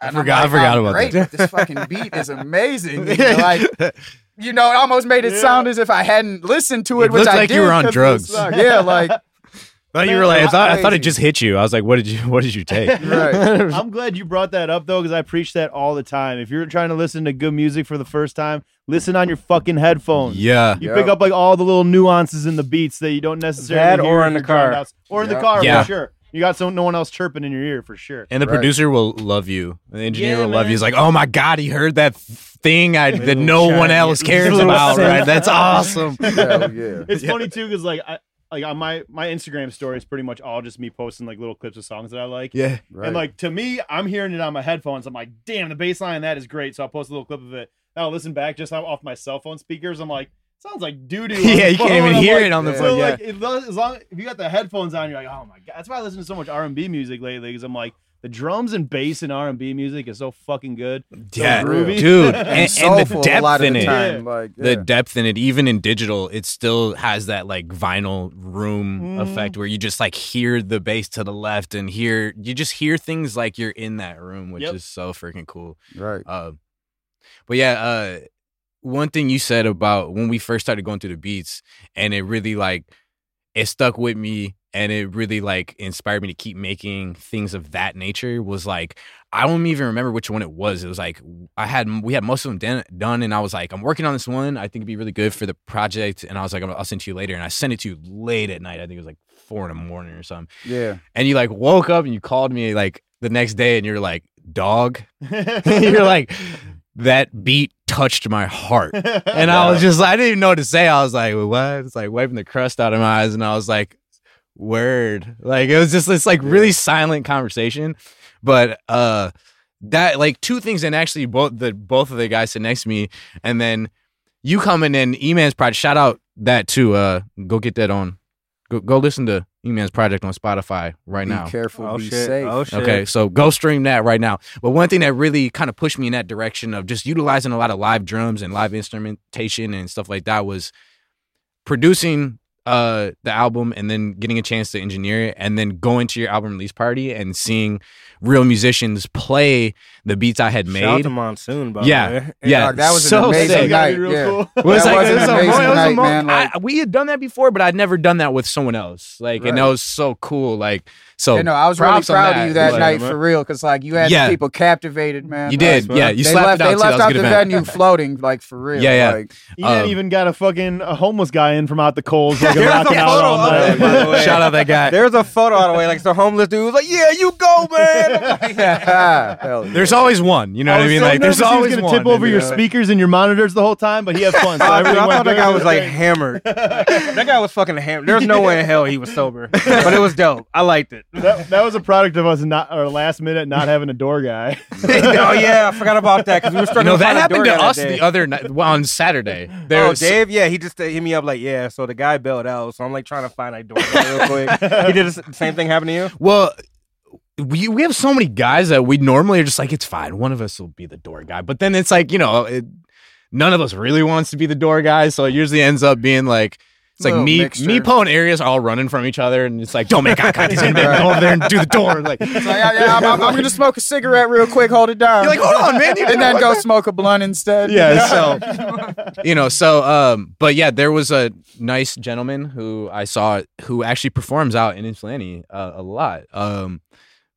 I and forgot- I like, forgot "I'm about great, that." This fucking beat is amazing. You know, like, you know, it almost made it Yeah. sound as if I hadn't listened to it, It which looked I like you were on drugs. Yeah, like thought you were like, I thought, I thought it just hit you. I was like, what did you, what did you take? right. I'm glad you brought that up though, because I preach that all the time. If you're trying to listen to good music for the first time, listen on your fucking headphones. yeah. You Yep. pick up like all the little nuances in the beats that you don't necessarily That hear or in your the car. drowned outs- or in the Yep. car Yeah. for sure. You got some no one else chirping in your ear for sure. And the Right. producer will love you. The engineer Yeah, will love man. you. He's like, oh my God, he heard that thing I, that Little no one else cares little about, synth. right? That's awesome. Hell yeah. It's funny too because like I like on my my Instagram story is pretty much all just me posting like little clips of songs that I like. Yeah. Right. And like to me, I'm hearing it on my headphones. I'm like, damn, the bass line of that is great. So I'll post a little clip of it. I'll listen back just off my cell phone speakers. I'm like, sounds like doo doo. Yeah, you can't even hear it on the yeah. So phone. Yeah. like, it, as long if you got the headphones on, you're like, oh my god. That's why I listen to so much R and B music lately. Because I'm like, the drums and bass in R and B music is so fucking good. So Yeah, groovy. dude. And And, and soulful the a lot depth of in the it. time. Like, the depth in it, even in digital, it still has that like vinyl room Mhm. effect where you just like hear the bass to the left and hear you just hear things like you're in that room, which Yep. is so freaking cool. right. Uh, but yeah, uh, one thing you said about when we first started going through the beats, and it really like it stuck with me, and it really like inspired me to keep making things of that nature. Was like I don't even remember which one it was. It was like I had we had most of them done, done and I was like I'm working on this one. I think it'd be really good for the project, and I was like I'll send it to you later, and I sent it to you late at night. I think it was like four in the morning or something, Yeah. and you like woke up and you called me like the next day, and you're like dog. You're like, that beat touched my heart. And I was just, I didn't even know what to say. I was like, what? It's like wiping the crust out of my eyes. And I was like, word. Like, it was just this like really silent conversation. But, uh, that like two things and actually both the both of the guys sit next to me and then you coming in E-Man's project shout out that too uh go get that on go go listen to E-Man's project on Spotify right Be now careful. Oh be shit! safe. Oh shit! Okay, so go stream that right now. But one thing that really kind of pushed me in that direction of just utilizing a lot of live drums and live instrumentation and stuff like that was producing uh the album and then getting a chance to engineer it and then going to your album release party and seeing real musicians play the beats I had made. Shout out made. to Monsoon, by Yeah. the way. Yeah, dog, that was an so amazing sick. Night. real Yeah. cool. It was That like was it an was a, amazing it was a night, man, like- I- we had done that before, but I'd never done that with someone else. Like, and that was so cool. Like, so you know, I was really props proud of you that Like, night for real, because like you had Yeah. people captivated, man. You Like, did, yeah. You they slapped left, it out they left That was a out the venue floating, like for real. Yeah, yeah. Like, You didn't Um, even got a fucking a homeless guy in from out the cold, fucking There's a out photo all of night. by the way. Shout out that guy. There's a photo out of the way, like some homeless dude was like, "Yeah, you go, man." I'm like, hell yeah. There's always one. You know I what I was mean? so like, there's nervous he was always gonna one. tip over your speakers and your monitors the whole time, but he had fun. So Oh, dude, everything I went thought that good. guy was like hammered. that guy was fucking hammered. There's no way in hell he was sober, but it was dope. I liked it. that, that was a product of us not our last minute not having a door guy. oh yeah, I forgot about that because we were You struggling. know, to that find a happened door to guy that us day. the other night well, on Saturday. Oh, There's Dave, yeah, he just uh, hit me up like, yeah. So the guy bailed out, so I'm like trying to find a door guy real quick. he did the same thing happen to you. well, we we have so many guys that we normally are just like, it's fine. One of us will be the door guy, but then it's like, you know, it, none of us really wants to be the door guy, so it usually ends up being like. It's like me, mixture. me, Poe, and Arias are all running from each other, and it's like, don't make eye contact. He's gonna go over there and do the door. Like, So, yeah, yeah, I'm, I'm, I'm gonna smoke a cigarette real quick. Hold it down. You're like, hold on, man. And then go smoke a blunt instead. yeah so you know so um but yeah there was a nice gentleman who i saw who actually performs out in Ypsilanti uh, a lot um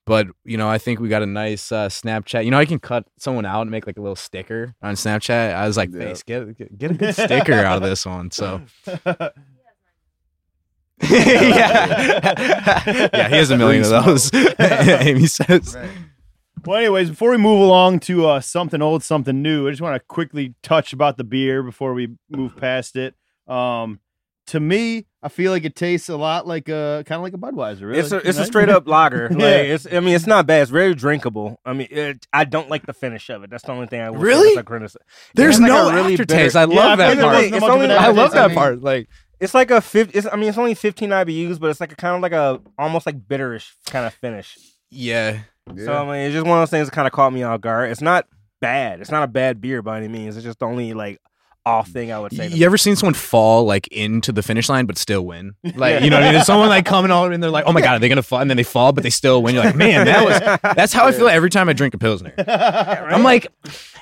But you know, I think we got a nice uh, Snapchat. You know, I can cut someone out and make like a little sticker on Snapchat. I was like, get, get get a good sticker out of this one. So yeah, yeah, he has a million of those. Amy says. Well, anyways, before we move along to uh, something old, something new, I just want to quickly touch about the beer before we move past it. Um, to me, I feel like it tastes a lot like a kind of like a Budweiser. Really. It's a it's a straight up lager. Like, Yeah. it's I mean it's not bad. It's very drinkable. I mean it, I don't like the finish of it. That's the only thing I will say Really? that's a criticism. It There's has, like, no really aftertaste. bitter- I love Yeah, that part. there It's only I love that part. Like, It's like a fifty. It's, I mean, it's only 15 IBUs, but it's like a kind of like a almost like bitterish kind of finish. yeah, So I mean, it's just one of those things that kind of caught me off guard. It's not bad. It's not a bad beer by any means. It's just only like off thing I would say. to You ever seen someone fall like into the finish line but still win? Like you know, what I mean? there's someone like coming on and they're like, "Oh my god, are they gonna fall?" And then they fall, but they still win. You're like, "Man, that was." That's how I feel every time I drink a pilsner. I'm like,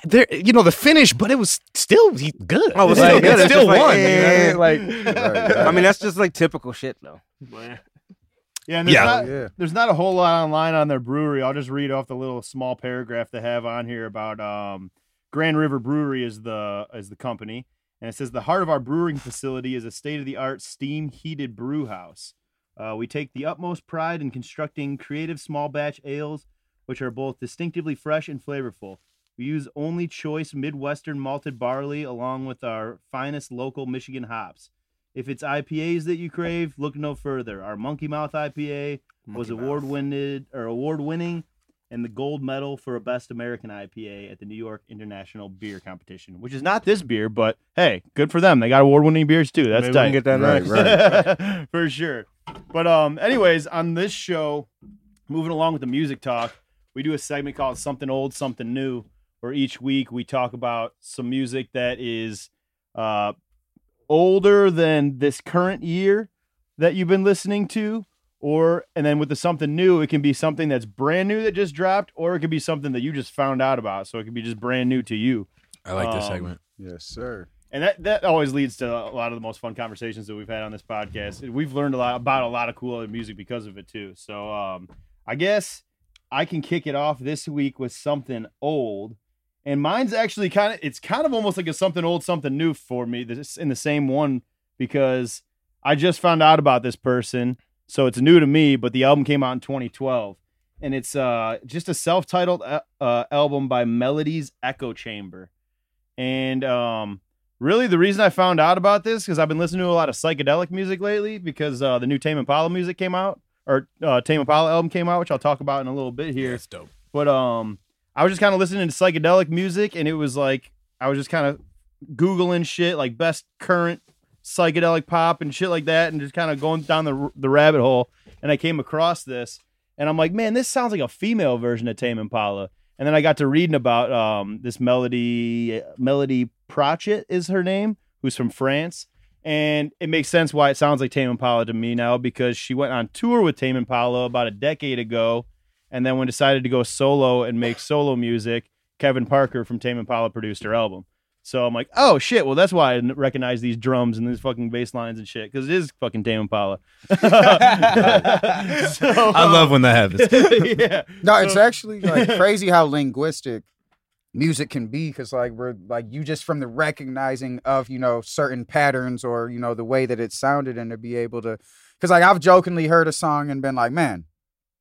there, you know, the finish, but it was still good. Oh, it was Like, still good. It still just like, won. you know what I eh. mean? Like, I mean, that's just like typical shit though. Yeah, and there's, Yeah. Not, Yeah. there's not a whole lot online on their brewery. I'll just read off the little small paragraph they have on here about um, Grand River Brewery is the is the company, and it says the heart of our brewing facility is a state of the art steam heated brew house. Uh, we take the utmost pride in constructing creative small batch ales, which are both distinctively fresh and flavorful. We use only choice Midwestern malted barley along with our finest local Michigan hops. If it's IPAs that you crave, look no further. Our Monkey Mouth IPA was award winning or award winning and the gold medal for a best American IPA at the New York International Beer Competition, which is not this beer, but hey, good for them. They got award winning beers too. That's Maybe we tight. can get that Right, next. for sure. But um, anyways, on this show, moving along with the music talk, we do a segment called "Something Old, Something New," where each week we talk about some music that is uh older than this current year that you've been listening to. Or and then with the something new, it can be something that's brand new that just dropped, or it could be something that you just found out about. So it could be just brand new to you. I like this Um, segment. Yes, sir. And that, that always leads to a lot of the most fun conversations that we've had on this podcast. We've learned a lot about a lot of cool other music because of it too. So um, I guess I can kick it off this week with something old. And mine's actually kind of it's kind of almost like a something old, something new for me. This in the same one because I just found out about this person. So it's new to me, but the album came out in 2012. And it's uh, just a self-titled uh, uh, album by Melody's Echo Chamber. And um, really the reason I found out about this because I've been listening to a lot of psychedelic music lately because uh, the new Tame Impala music came out or uh, Tame Impala album came out, which I'll talk about in a little bit here. it's dope. But um, I was just kind of listening to psychedelic music, and it was like I was just kind of googling shit like best current psychedelic pop and shit like that, and just kind of going down the the rabbit hole. And I came across this, and I'm like, man, this sounds like a female version of Tame Impala. And then I got to reading about um, this Melody Melody Prochet is her name, who's from France. And it makes sense why it sounds like Tame Impala to me now because she went on tour with Tame Impala about a decade ago, and then when decided to go solo and make solo music, Kevin Parker from Tame Impala produced her album. So I'm like, oh shit, well that's why I recognize these drums and these fucking bass lines and shit because it is fucking Tame Impala. So, I love um, when that happens. yeah. No, it's actually like crazy how linguistic music can be because like we're like you just from the recognizing of you know certain patterns or you know the way that it sounded and to be able to because like I've jokingly heard a song and been like, man,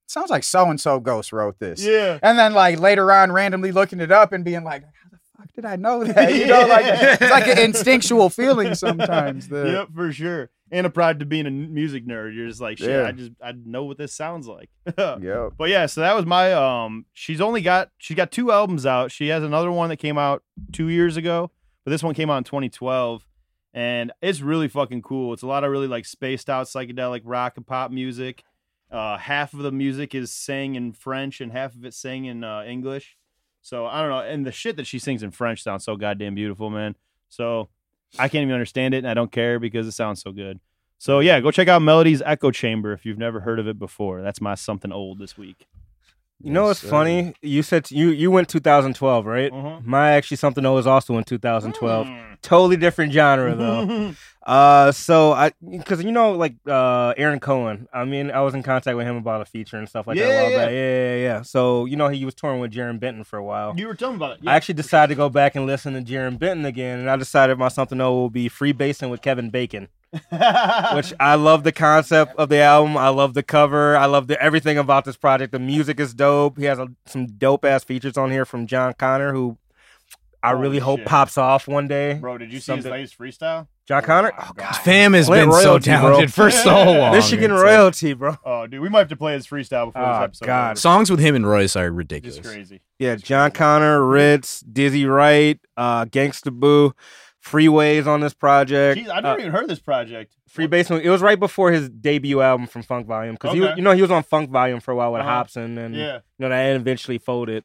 sounds like so and so Ghost wrote this. Yeah. And then like later on, randomly looking it up and being like, how the fuck did I know that? You know, like it's like an instinctual feeling sometimes. That, Yep, for sure. And a pride to being a music nerd. You're just like, shit, Yeah. I just I know what this sounds like. Yep. But yeah, so that was my um she's only got she's got two albums out. She has another one that came out 2 years ago, but this one came out in 2012 and it's really fucking cool. It's a lot of really like spaced out psychedelic rock and pop music. Uh half of the music is sang in French and half of it sang in uh, English. So I don't know, and the shit that she sings in French sounds so goddamn beautiful, man. So I can't even understand it and I don't care because it sounds so good. So yeah, go check out Melody's Echo Chamber if you've never heard of it before. That's my something old this week. You know Yes, what's sir. funny? You said you you went 2012, right? Mhm. My actually something though was also in 2012. Mm. Totally different genre though. uh, so I because you know like uh Aaron Cohen. I mean, I was in contact with him about a feature and stuff like that. A Yeah, while yeah. back. yeah, yeah, yeah. So you know he was touring with Jarren Benton for a while. you were telling me about it. I actually decided to go back and listen to Jarren Benton again, and I decided my something though will be freebasing with Kevin Bacon. which I love the concept of the album. I love the cover. I love the, everything about this project. The music is dope. He has a, some dope ass features on here from Jon Connor, who I Holy really hope pops off one day. Bro, did you see his latest freestyle? Jon Connor, Oh, oh God. god, Fam has Flint been so royalty, bro. talented for so long. Michigan It's like- royalty, bro. Oh, dude, we might have to play his freestyle before Oh, this episode. God. songs with him and Royce are ridiculous. Just crazy. Yeah, Jon Connor, Rittz, Dizzy Wright, uh, Gangsta Boo, Freeways on this project. Jeez, I never Uh, even heard this project. Free Basement. It was right before his debut album from Funk Volume because Okay. you know he was on Funk Volume for a while with Uh-huh. Hopsin and Yeah. you know that eventually folded.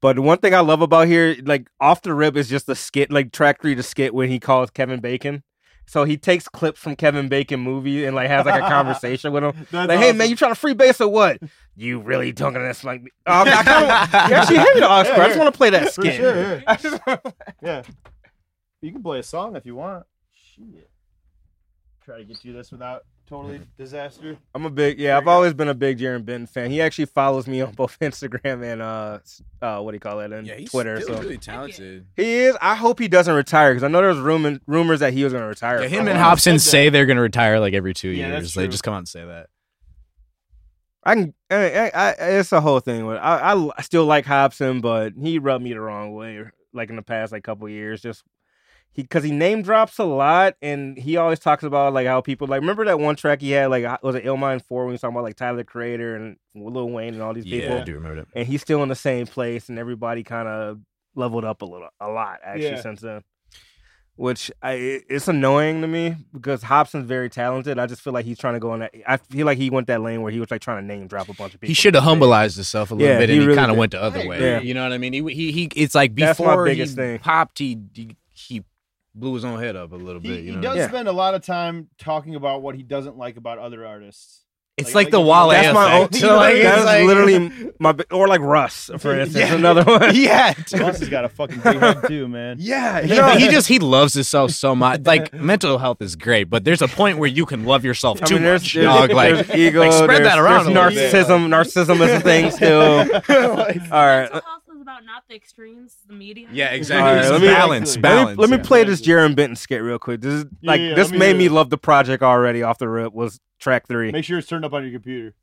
But one thing I love about here, like off the rip, is just the skit, like track three, the skit when he calls Kevin Bacon. So he takes clips from Kevin Bacon movie and like has like a conversation with him. That's Like, hey awesome. man, you trying to free base or what? You really talking to this like me? Oh, I kind of actually me the aux cord. I just want to play that skit. sure, yeah. Just Yeah. You can play a song if you want. Shit. Try to get you this without totally disaster. I'm a big yeah. I've always been a big Jarren Benton fan. He actually follows me on both Instagram and uh, uh what do you call it, and Yeah, he's Twitter. still So really talented. he is. I hope he doesn't retire because I know there's rumor, rumors that he was going to retire. Yeah, him and. Hopsin say they're gonna retire like every two Yeah, years. They just come out and say that. I can. I, I, I, it's a whole thing. I, I, I still like Hopsin, but he rubbed me the wrong way. Like in the past, like couple years, just he because he name drops a lot, and he always talks about like how people like. Remember that one track he had like uh, was it Illmind Four when he was talking about like Tyler Creator and Lil Wayne and all these Yeah, people. I do remember that. and he's still in the same place, and everybody kind of leveled up a little, a lot actually Yeah. since then. Which I, it's annoying to me because Hopsin's very talented. I just feel like he's trying to go in that. I feel like he went that lane where he was like trying to name drop a bunch of people. He should have humbleized himself a little Yeah, bit, and he, really kind of went the other way. agree. You know what I mean? He he, he it's like before he thing. popped, he, he he blew his own head up a little He, bit. he know? does Yeah. spend a lot of time talking about what he doesn't like about other artists. It's Like- like, the like- Wale That's my own. So, like, that's like- literally my or like Russ for instance. Yeah. Another one. yeah. Russ has got a fucking big head too, man. Yeah, You he, know- he just he loves himself so much. Like mental health is great, but there's a point where you can love yourself I too mean, there's, much, there's, dog. Like, ego, like, spread that around a little bit. narcissism. Narcissism is a thing still. All right, not the extremes, the media. yeah, exactly. right, let me- balance, let me- balance. Let me yeah. play this Jarren Benton skit real quick. This is like yeah, this me made me it. love the project already off the rip. Was track three. Make sure it's turned up on your computer.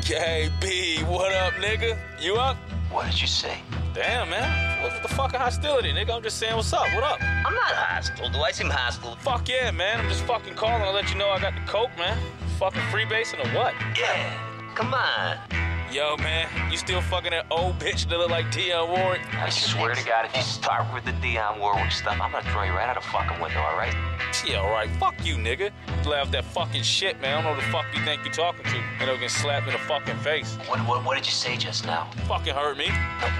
KB, what up, nigga? You up? What did you say? Damn, man. What's the fucking hostility, nigga? I'm just saying what's up. What up? I'm not hostile. Do I seem hostile? Fuck yeah, man. I'm just fucking calling to let you know I got the coke, man. Fucking freebasing or what? Yeah. Come on. Yo, man, you still fucking that old bitch that look like Dionne Warwick? I swear to God, if you start with the Dionne Warwick stuff, I'm gonna throw you right out a fucking window, all right? Yeah, alright. Fuck you, nigga. You laugh that fucking shit, man. I don't know who the fuck you think you're talking to. And they'll get slapped in the fucking face. What, what, what did you say just now? Fucking hurt me.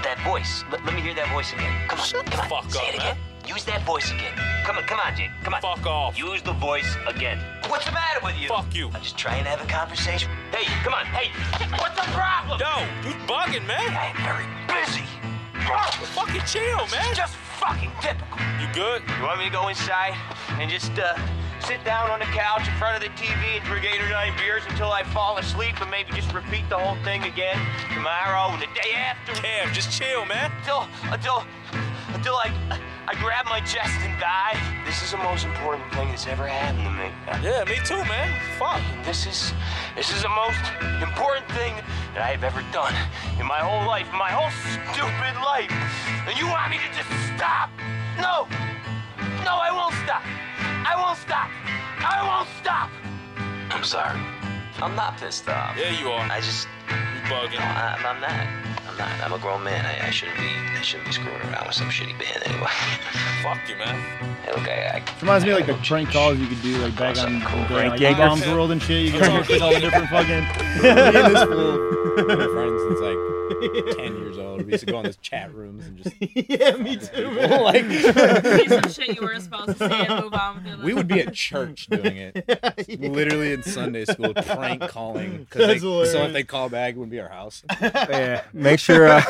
That voice. Let, let me hear that voice again. Come on. Shut the come on. fuck say up, it again. Use that voice again. Come on, come on, Jake. Come on. Fuck off. Use the voice again. What's the matter with you? Fuck you. I'm just trying to have a conversation. Hey, come on. Hey, what's the problem? Yo, you're bugging, man. I am very busy. Fucking chill, man. Just fucking typical. You good? You want me to go inside and just uh, sit down on the couch in front of the TV and drink eight or nine beers until I fall asleep and maybe just repeat the whole thing again tomorrow and the day after? Cam, just chill, man. Until, until, until I, I grab my chest and die. This is the most important thing that's ever happened to me. Yeah, me too, man. Fuck. This is, this is the most important thing that I have ever done in my whole life, my whole stupid life. And you want me to just stop? No, no, I won't stop. I won't stop. I won't stop. I'm sorry. I'm not pissed off. Yeah, you are. I just, You bugging. no, I, I'm not. I'm not. I'm a grown man. I, I shouldn't be. I shouldn't be screwing around with some shitty band anyway. Fuck you, man. hey, look, I, I It reminds me of, like the prank calls you could do like back on Cool. during, Frank like, Yeager. Bombs World and shit. You could like, all the different fucking. My friends, it's like ten years old. We used to go in these chat rooms and just yeah, me too. people, like Piece of shit you were supposed to say and move on with your life. we would be at church doing it, literally in Sunday school, prank calling. That's Because so if they call back, it would be our house. yeah, make sure. Uh,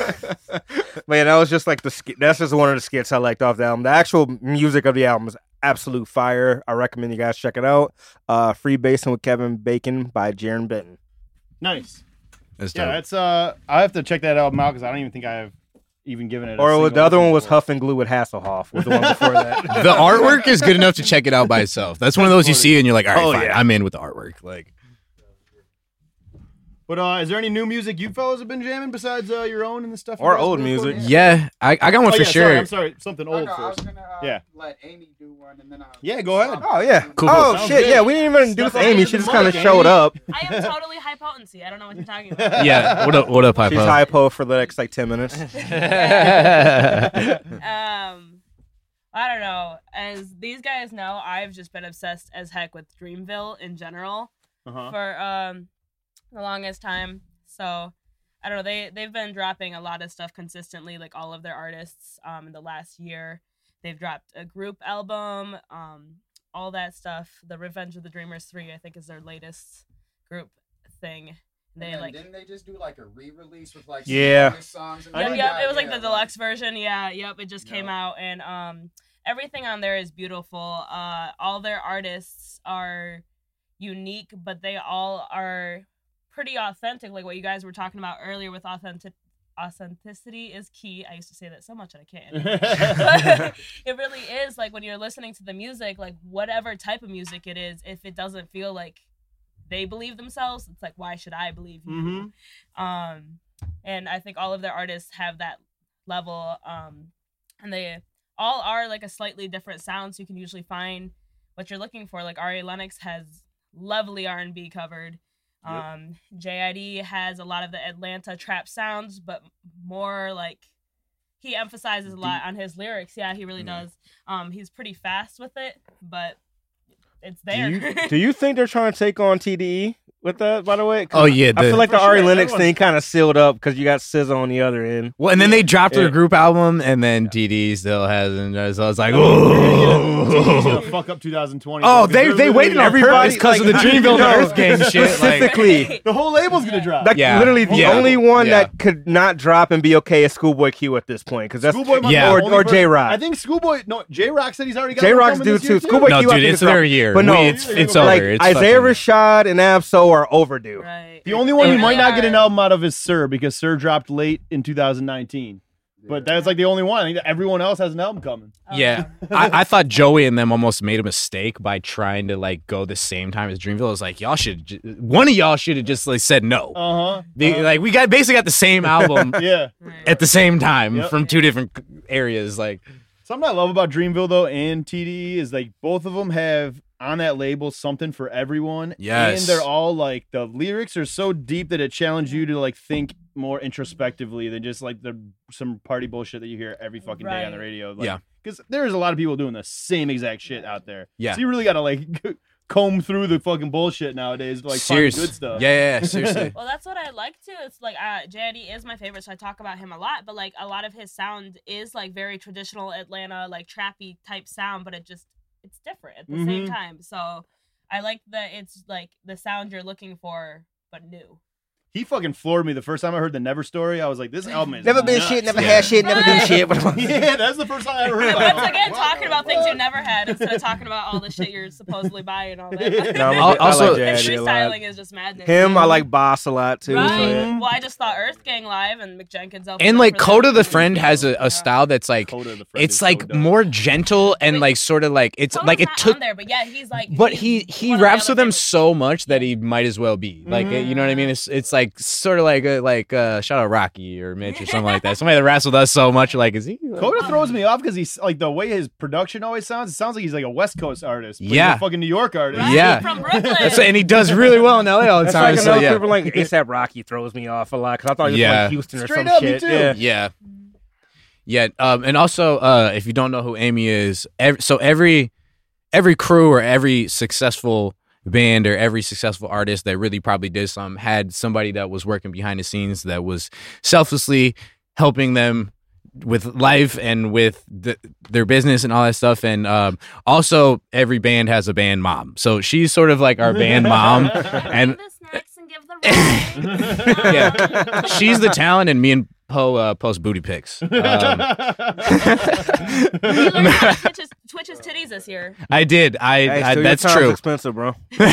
man, that was just like the. sk- That's just one of the skits I liked off the album. The actual music of the album is absolute fire. I recommend you guys check it out. Uh, Free Basing with Kevin Bacon by Jarren Benton. Nice. That's Yeah, dope. that's uh. I have to check that album out because I don't even think I've even given it. Or single the other listen one was. Huffin Glue with Hasselhoff. Was the one before that. the artwork is good enough to check it out by itself. That's one of those you see and you're like, all right, Oh, fine, yeah. I'm in with the artwork. Like, But uh, is there any new music you fellas have been jamming besides uh, your own and the stuff? you Or guys old been recording? music. yeah, I, I got one Oh, for yeah, sure. Sorry, I'm sorry. Something Oh, old no, I was first. gonna uh, Yeah. let Amy do one, and then I'll Yeah, go ahead. Oh yeah. Cool, oh cool. shit. Sounds Yeah, we didn't even do Stuff Amy. She just kind of showed up. I am totally high potency. I don't know what you're talking about. yeah, what up, what up, She's Hypo? hypo for the next like ten minutes. um I don't know. As these guys know, I've just been obsessed as heck with Dreamville in general Uh-huh. for um the longest time. So I don't know. They they've been dropping a lot of stuff consistently, like all of their artists. Um, in the last year, they've dropped a group album, um, all that stuff. The Revenge of the Dreamers three, I think, is their latest group thing. They And like didn't they just do like a re-release with like Yeah. some songs? And I Yep, didn't- yeah, It was like yeah, the deluxe version. Yeah, yep. It just came out, and um, everything on there is beautiful. Uh, all their artists are unique, but they all are pretty authentic. Like what you guys were talking about earlier with authentic authenticity is key. I used to say that so much that I can't. it really is like when you're listening to the music, like whatever type of music it is, if it doesn't feel like they believe themselves, it's like why should I believe you? Mhm. Um, and I think all of their artists have that level. Um, and they all are like a slightly different sound, so you can usually find what you're looking for. Like Ari Lennox has lovely R and B covered. Um, JID has a lot of the Atlanta trap sounds, but more like he emphasizes a lot on his lyrics. Yeah, he really does. Um, he's pretty fast with it, but it's Do there. you, do you think they're trying to take on TDE with that? By the way? Oh, yeah, I feel like the For Ari sure, Lennox thing kind of sealed up because you got SZA on the other end. Well, and then they dropped Yeah. their group album, and then DD still hasn't. So I was like, TD's gonna oh, fuck up 2020. oh, they they're waited on Everybody- purpose because of the Dreamville no, and Earth Gang shit. Like, Specifically, The whole label's gonna drop. like Yeah. literally the Yeah. only one Yeah. that could not drop and be okay is Schoolboy Q at this point because that's Schoolboy might Yeah. or, only or Jay Rock. I think Schoolboy. No, Jay Rock said he's already got. J one Rock's coming due this too. Schoolboy no, dude, it's their year. But no, it's it's over. like it's Isaiah fucking- Rashad and Ab-Soul are overdue. right. The only one They you might not get an album out of is Sir because Sir dropped late in 2019. But that's like the only one. I think that everyone else has an album coming. Oh, Yeah, I, I thought Joey and them almost made a mistake by trying to like go the same time as Dreamville. I was like, y'all should, j- one of y'all should have just like said no. Uh huh. They- Like we got basically got the same album Yeah. At the same time Yep. from two different areas. Like, Something I love about Dreamville though and TDE is like both of them have on that label something for everyone. Yes. And they're all like the lyrics are so deep that it challenges you to like think more introspectively than just like the some party bullshit that you hear every fucking day on the radio. Like, Yeah. Because there's a lot of people doing the same exact shit out there. Yeah. So you really gotta like comb through the fucking bullshit nowadays to like serious, find good stuff. Yeah, yeah, yeah, seriously. Well, that's what I like too. It's like uh, JID is my favorite, so I talk about him a lot. But like a lot of his sound is like very traditional Atlanta, like trappy type sound, but it just it's different at the same Mhm. time. So I like that it's like the sound you're looking for, but new. He fucking floored me the first time I heard the Never story. I was like, this album is Never been nuts. shit, never Yeah. had shit, never do shit. yeah, that's the first time I ever heard. And about once it. again, talking about things you never had instead of talking about all the shit you're supposedly buying all that. No, I'm a Al- also- like His JID freestyling is just madness. Him, I like Boss a lot too. so Right. yeah. Well, I just thought Earth Gang live and Mick Jenkins. opened And like for Kota them. the Friend has a, Yeah. a style that's like Kota the Friend it's is so like more gentle and Wait. like sort of like it's Kota's like it took there, but yeah, he's like. but he he one of the raps with them so much that he might as well be like you know what I mm-hmm. mean. It's it's like sort of like a, like uh, shout out Rocky or Mitch or something like that. Somebody that raps with us so much, like is he? like- Kota throws me off because he's like the way his production always sounds. It sounds like he's like a West Coast artist. but he's Yeah. a fucking New York artist. Right, Yeah. from Brooklyn. That's- and he does really well in LA all the That's time. like so another yeah, people like ASAP Rocky throws me off a lot because I thought he was Yeah. like Houston or Straight some up, me shit. too. Yeah. yeah, yeah. Um, and also, uh, if you don't know who Amy is, ev- so every every crew or every successful band or every successful artist that really probably did some had somebody that was working behind the scenes that was selflessly helping them with life and with the, their business and all that stuff. And um, also every band has a band mom. So she's sort of like our band mom. And the snacks and give the yeah. She's the talent and me and Poe uh, post booty pics um, He learned how to Twitch his, Twitch his titties this year. I did I, Hey, I still, your that's time's true expensive, bro. there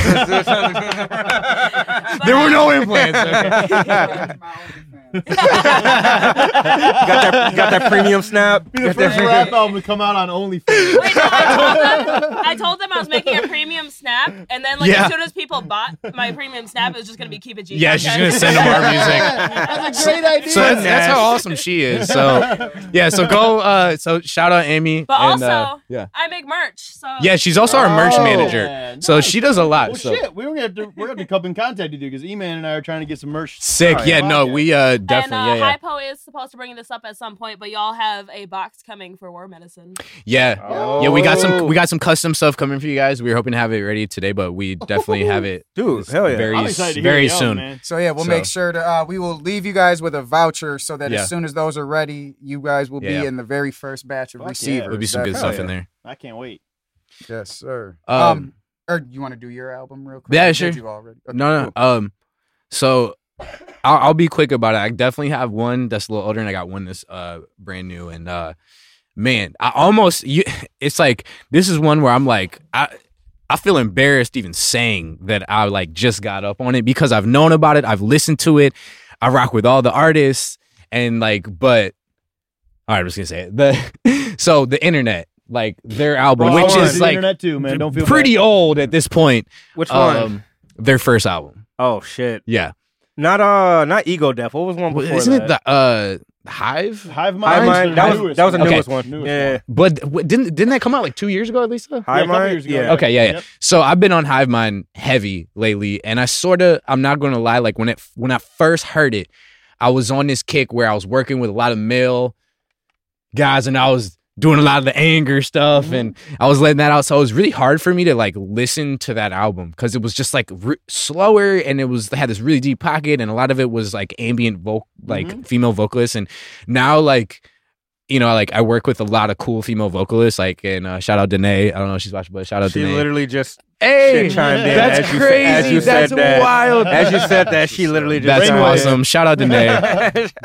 were no implants okay. got that, got that premium snap. Be the Got that first rap album to come out on OnlyFans. Wait, no, I told, them, I told them I was making a premium snap, and then like Yeah. as soon as people bought my premium snap, it was just gonna be keep it G. yeah she's gonna send them our music That's a great idea. so that's, that's how awesome she is so yeah so go uh so shout out amy But and, also, uh, yeah I make merch, so yeah she's also our merch Oh, manager man. so Nice. she does a lot Well, so shit, we were gonna have to we're gonna have to come in contact with you because E-Man and I are trying to get some merch. sick All yeah right. no we uh and uh, yeah yeah Hypo is supposed to bring this up at some point, but y'all have a box coming for War Medicine. yeah Oh. yeah we got some we got some custom stuff coming for you guys we were hoping to have it ready today but we definitely have it Dude, hell yeah. very I'm excited to hear very soon man. So yeah, we'll So- make sure to uh, we will leave you guys with a voucher so that Yeah. as soon as those are ready, you guys will Yeah. be in the very first batch of Fuck yeah. receivers. there'll be some good hell stuff in there I can't wait. Yes, sir. Um, Um, or you want to do your album real quick? Yeah, Or did sure. You already? Okay, No, no. cool. Um, so I'll, I'll be quick about it. I definitely have one that's a little older, and I got one that's uh brand new. And uh, man, I almost you. It's like this is one where I'm like I. I feel embarrassed even saying that I like just got up on it because I've known about it. I've listened to it. I rock with all the artists and like, but all right, I'm just gonna say it. The so the internet, like their album, Bro, which is like internet too, man. Don't feel pretty old at this point. Which one? Um, their first album. oh shit. Yeah. Not uh, not Ego Death. What was one before Isn't that? it the uh Hive? Hive High Mind. Mind. That was that was the Okay. newest one. Newest yeah. one. But w- didn't didn't that come out like two years ago at least? Though? High Yeah, a couple Mind. years ago, Yeah. yeah. Okay, yeah, yeah. Yep. So I've been on Hive Mind heavy lately, and I sort of I'm not gonna lie, like when it when I first heard it, I was on this kick where I was working with a lot of male guys, and I was doing a lot of the anger stuff, and I was letting that out. So it was really hard for me to like listen to that album because it was just like re- slower, and it was had this really deep pocket, and a lot of it was like ambient vocal, like female vocalists, and now like you know, like I work with a lot of cool female vocalists, like and uh, shout out Danae. I don't know if she's watching, but shout out She Danae. literally just hey, shit chimed in. that's as you crazy. Said, as you that's said that. wild. As you said that, she literally just. That's chimed in. awesome. Shout out Danae.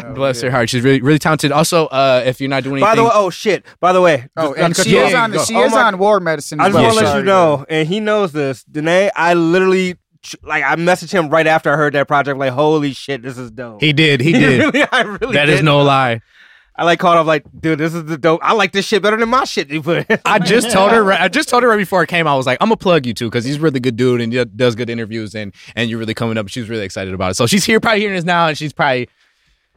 Oh, Bless yeah. her heart. She's really really talented. Also, uh, if you're not doing anything, By the way, oh shit. By the way, Oh, just- and just- she is on. go. She Oh is my- on War Medicine. I just well. want to let Sorry you know, and he knows this. Danae, I literally like I messaged him right after I heard that project. Like, holy shit, this is dope. he did. He did. really, I really. that is did. no lie. I like called off like, dude, this is the dope. I like this shit better than my shit you put. I just told her. Right, I just told her right before I came. I was like, I'm gonna plug you too because he's a really good dude and he does good interviews and and you're really coming up. She's really excited about it. So she's here, probably hearing this now, and she's probably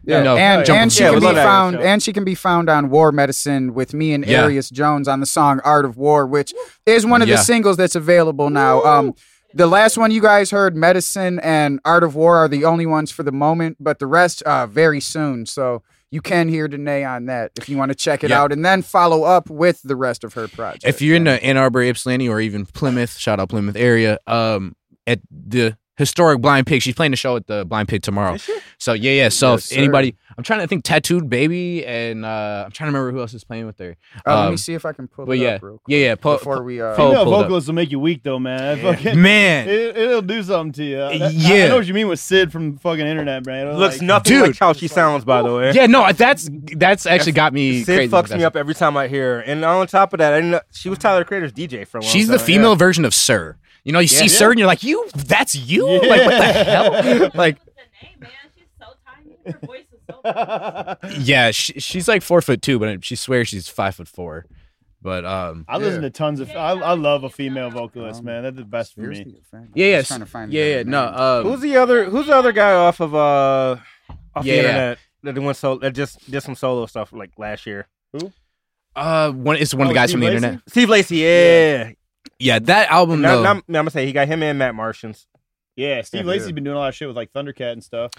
Yeah, you know, and and she Yeah, can we be found and she can be found on War Medicine with me and Yeah. Arius Jones on the song Art of War, which is one of Yeah. the singles that's available now. Um, the last one you guys heard, Medicine and Art of War, are the only ones for the moment, but the rest uh, very soon. So you can hear Danae on that if you want to check it out, and then follow up with the rest of her project. if you're in the Ann Arbor, Ypsilanti, or even Plymouth, shout out Plymouth area, um, at the historic Blind Pig, she's playing the show at the Blind Pig tomorrow. So yeah, yeah. So Yes, if anybody, I'm trying to think, Tattooed Baby, and uh, I'm trying to remember who else is playing with her. Uh, let um, me see if I can pull but it yeah, up real quick yeah, yeah. Po- before we uh, po- Female pulled up. vocalists will make you weak though, man. That fucking- Man, It, it'll do something to you. That- I- I know what you mean with Syd from fucking internet, man. It'll, Looks like- nothing Dude. like how she sounds, by the way. yeah, no, that's that's actually got me. Syd crazy. fucks me up every time I hear her. And on top of that, I didn't know, she was Tyler the Creator's DJ for a long She's the time. female version of Sir. You know, you see Sir, and you're like, you, that's you. Like, what the hell? Like, Danae, man, she's so tiny. Her voice is so. yeah, she, she's like four foot two, but she swears she's five foot four. But um, I listen to tons of. I, I love a female vocalist, man. That's the best for me. Seriously, a fan? yeah, yeah, trying to find yeah, yeah. No, names. um, Who's the other? Who's the other guy off of uh off Yeah, the internet that went so that just did some solo stuff like last year? Who? Uh, one it's one of the Oh, guys Steve from the Lacy? internet. Steve Lacy, yeah. Yeah, that album Now, though. now, I'm gonna say he got him and Matt Martians. Yeah, Steve Yeah, Lacy's yeah. been doing a lot of shit with like Thundercat and stuff.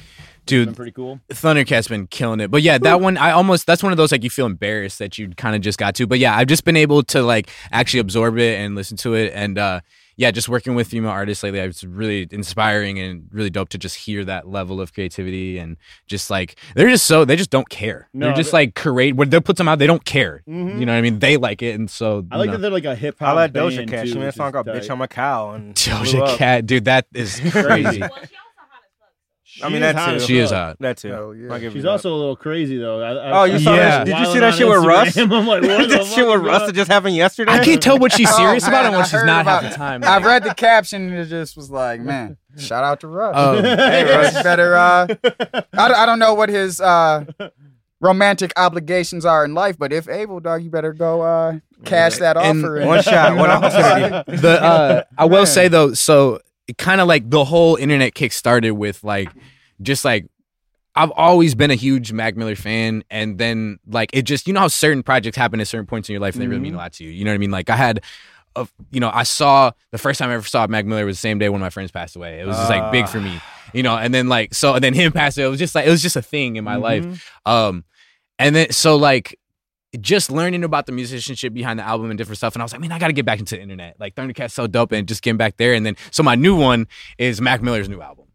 Dude, been pretty cool. Thundercat's been killing it. But yeah, that one I almost that's one of those like you feel embarrassed that you kind of just got to. But yeah, I've just been able to like actually absorb it and listen to it and uh yeah, just working with female artists lately, it's really inspiring and really dope to just hear that level of creativity and just like they're just so they just don't care. No, they're just they- like create when they put them out, they don't care. Mhm. You know what I mean? They like it, and so I like you know. that they're like a hip hop. I like Doja Cat. too, She made a song called "Bitch I'm a Cow" and Doja. Cat, dude, that is crazy. Well, she also hot as fuck. I mean, is that hot too. she is fuck. hot. That too. Hell yeah. I'll give you She's that. also a little crazy though. I, I, Oh, you saw Yeah. that? Did you see that shit with Russ? Instagram. I'm like, what that shit fuck with is Russ that? that just happened yesterday. I can't tell what she's Oh, serious about man, and when I she's heard not half the time. I read the caption and it just was like, man, shout out to Russ. Um, hey, Russ, you better. Uh, I, don't- I don't know what his uh, romantic obligations are in life, but if able, dog, you better go uh, cash that And offer. and- One shot, one opportunity. the uh, I will Man. say though, so it kind of like the whole internet kick started with like just like I've always been a huge Mac Miller fan, and then like it just you know how certain projects happen at certain points in your life and they really mean a mm-hmm. lot to you. You know what I mean? Like I had. A, you know, I saw the first time I ever saw Mac Miller was the same day one of my friends passed away. It was just like big for me, ah. you know. And then like so, and then him passed away. It was just like it was just a thing in my mm-hmm. life. Um, and then so like just learning about the musicianship behind the album and different stuff. And I was like, man, I got to get back into the internet. Like Thundercat's so dope and just getting back there. And then, so my new one is Mac Miller's new album.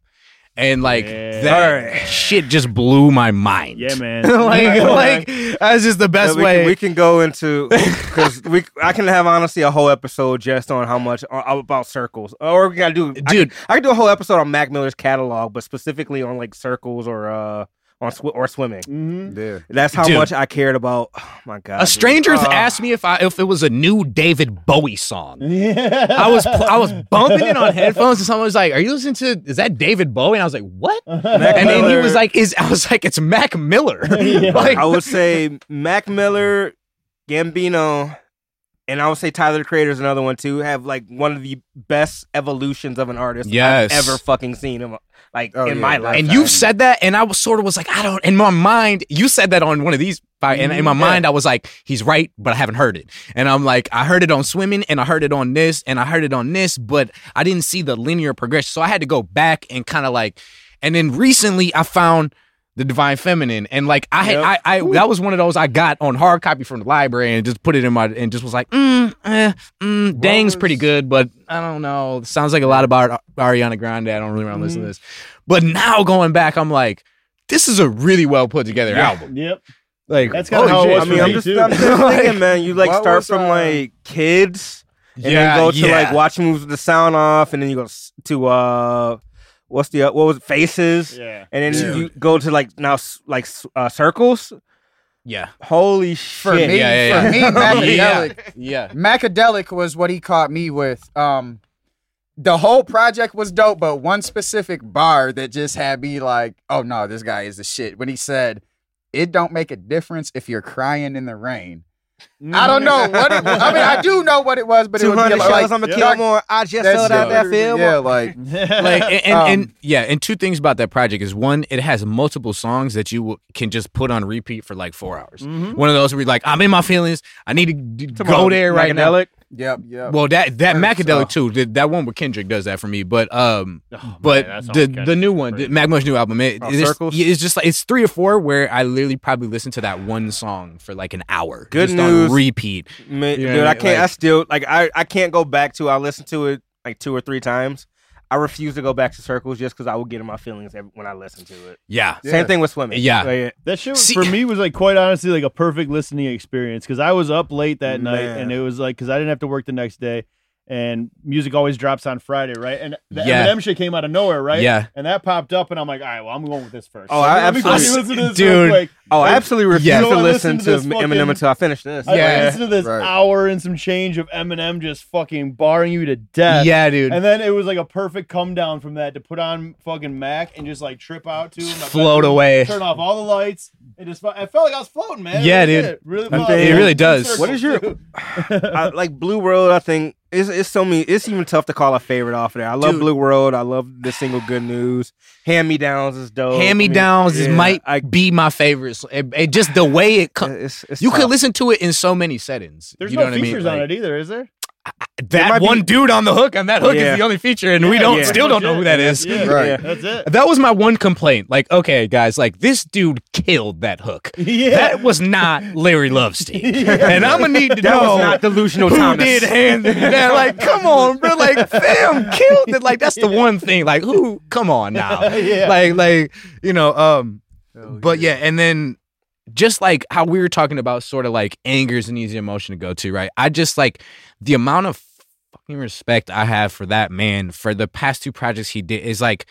And like Yeah. that Alright. shit just blew my mind. Yeah, man. like, like that's just the Yeah, best we, way. Can, we can go into because we I can have honestly a whole episode just on how much uh, about circles, or we gotta do, I Dude. I could do a whole episode on Mac Miller's catalog, but specifically on like circles or uh on sw- or swimming. Mhm. Yeah. That's how Dude. much I cared about. Oh my god, a stranger. Uh, asked me if I if it was a new David Bowie song. Yeah. I was I was bumping it on headphones and someone was like, "Are you listening to is that David Bowie?" And I was like, "What?" Mac and then he was like, "Is I was like, it's Mac Miller." Yeah. like, I would say Mac Miller, Gambino, and I would say Tyler the Creator is another one too. Have like one of the best evolutions of an artist Yes. I've ever fucking seen in my, like Oh, in yeah, my life. and you've said that, and I was sort of was like, I don't. In my mind, you said that on one of these, and in my Mhm. mind, I was like, he's right, but I haven't heard it. And I'm like, I heard it on swimming, and I heard it on this, and I heard it on this, but I didn't see the linear progression. So I had to go back and kind of like, and then recently I found. The Divine Feminine, and like I Yep. I, I, that was one of those I got on hard copy from the library, and just put it in my, and just was like, mm, eh, mm, dang's pretty good, but I don't know. Sounds like a lot about Ariana Grande. I don't really want to listen to this. But now going back, I'm like, this is a really well put together album. Yep. Like That's kinda holy how it was I for mean, I'm me, just. I'm just thinking, man. You like start was, from uh, like kids, and Yeah, then go to yeah. like watching movies with the sound off, and then you go to uh, what's the uh, what was it, Faces, Yeah. and then Yeah. you go to like now like uh, circles. yeah, Holy For shit! me, Yeah, yeah, for me. Macadelic, yeah. Macadelic was what he caught me with. Um, the whole project was dope, but one specific bar that just had me like, "Oh no, this guy is the shit." When he said, "It don't make a difference if you're crying in the rain." I don't know what it. I mean, I do know what it was, but it was would be like, shows. I'm gonna yeah. kill more. I just that's sold out that film. Yeah, like Like and, and, Um, and yeah, and two things about that project is one, it has multiple songs that you w- can just put on repeat for like four hours. Mhm. One of those where you're like, I'm in my feelings. I need to d- Come go on, there right now. Macadelic. yep, yep. Well, that that Macadelic so- too. That, that one with Kendrick does that for me. But um, Oh, but man, the the new one, crazy. the Mac Miller's new album, it, Oh, it's, Circles? it's just like it's three or four where I literally probably listen to that one song for like an hour, Good just news. on repeat. Man, You know dude, what I I can't. I still like. I I can't go back to. I listened to it like two or three times. I refuse to go back to circles just because I will get in my feelings every, when I listen to it. Yeah, Same thing with swimming. Yeah. Like, That shit See- for me was like quite honestly like a perfect listening experience because I was up late that night and it was like because I didn't have to work the next day and music always drops on Friday right and the Yeah. Eminem shit came out of nowhere right Yeah. and that popped up and I'm like all right well I'm going with this first Oh, So I absolutely- listen to this Dude. real quick. Oh, I absolutely refuse Yeah. to So listen to to this Eminem fucking- until I finish this. I Yeah. listened to this Right. hour and some change of Eminem just fucking barring you to death yeah, dude. and then it was like a perfect come down from that to put on fucking Mac and just like trip out to in my Float bedroom, away. turn off all the lights. It just I felt like I was floating, man. Yeah, really dude. did. Really, I felt think- like It really does. What is your- I, like Blue World, I think it's it's so many. It's even tough to call a favorite off of there. I love Dude. Blue World. I love the single Good News. Hand Me Downs is dope. Hand me I mean, downs is yeah, might I, be my favorite. So It, it just the way it comes. it's, it's You could listen to it in so many settings. There's you know no what I mean? features on Like, it either, is there? That might be- one dude on the hook on that hook Yeah. is the only feature, and we don't yeah. still don't know who that is. Yeah, Right. Yeah. That's it. That was my one complaint. Like, okay, guys, like this dude killed that hook. Yeah. That was not Larry Lovestein, and I'm gonna need to That know was not delusional who Thomas. did hand that. Like, come on, bro. Like, fam, killed it. Like, that's the one thing. Like, who? Come on now. Yeah. Like, like you know. Um, but yeah, and then just like how we were talking about, sort of like anger is an easy emotion to go to, right? I just like the amount of fucking respect I have for that man for the past two projects he did is like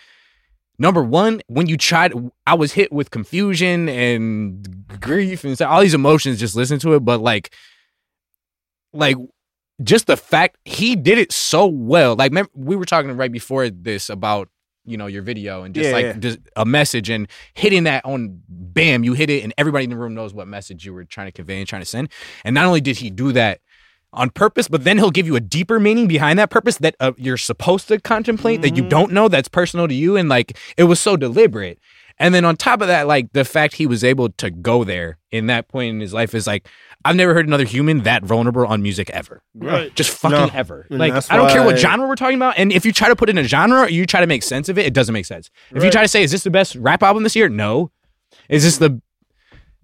number one when you tried i was hit with confusion and grief and all these emotions just listening to it but like like just the fact he did it so well like remember, we were talking right before this about you know your video and just Yeah, like yeah. just a message and hitting that on bam you hit it and everybody in the room knows what message you were trying to convey and trying to send and not only did he do that on purpose, but then he'll give you a deeper meaning behind that purpose that uh, you're supposed to contemplate that you don't know that's personal to you. And like it was so deliberate. And then on top of that, like the fact he was able to go there in that point in his life is like, I've never heard another human that vulnerable on music ever. Right. Just fucking No. ever. And Like, I don't care what genre we're talking about. And if you try to put in a genre or you try to make sense of it, it doesn't make sense. If you try to say, is this the best rap album this year? No. Is this the,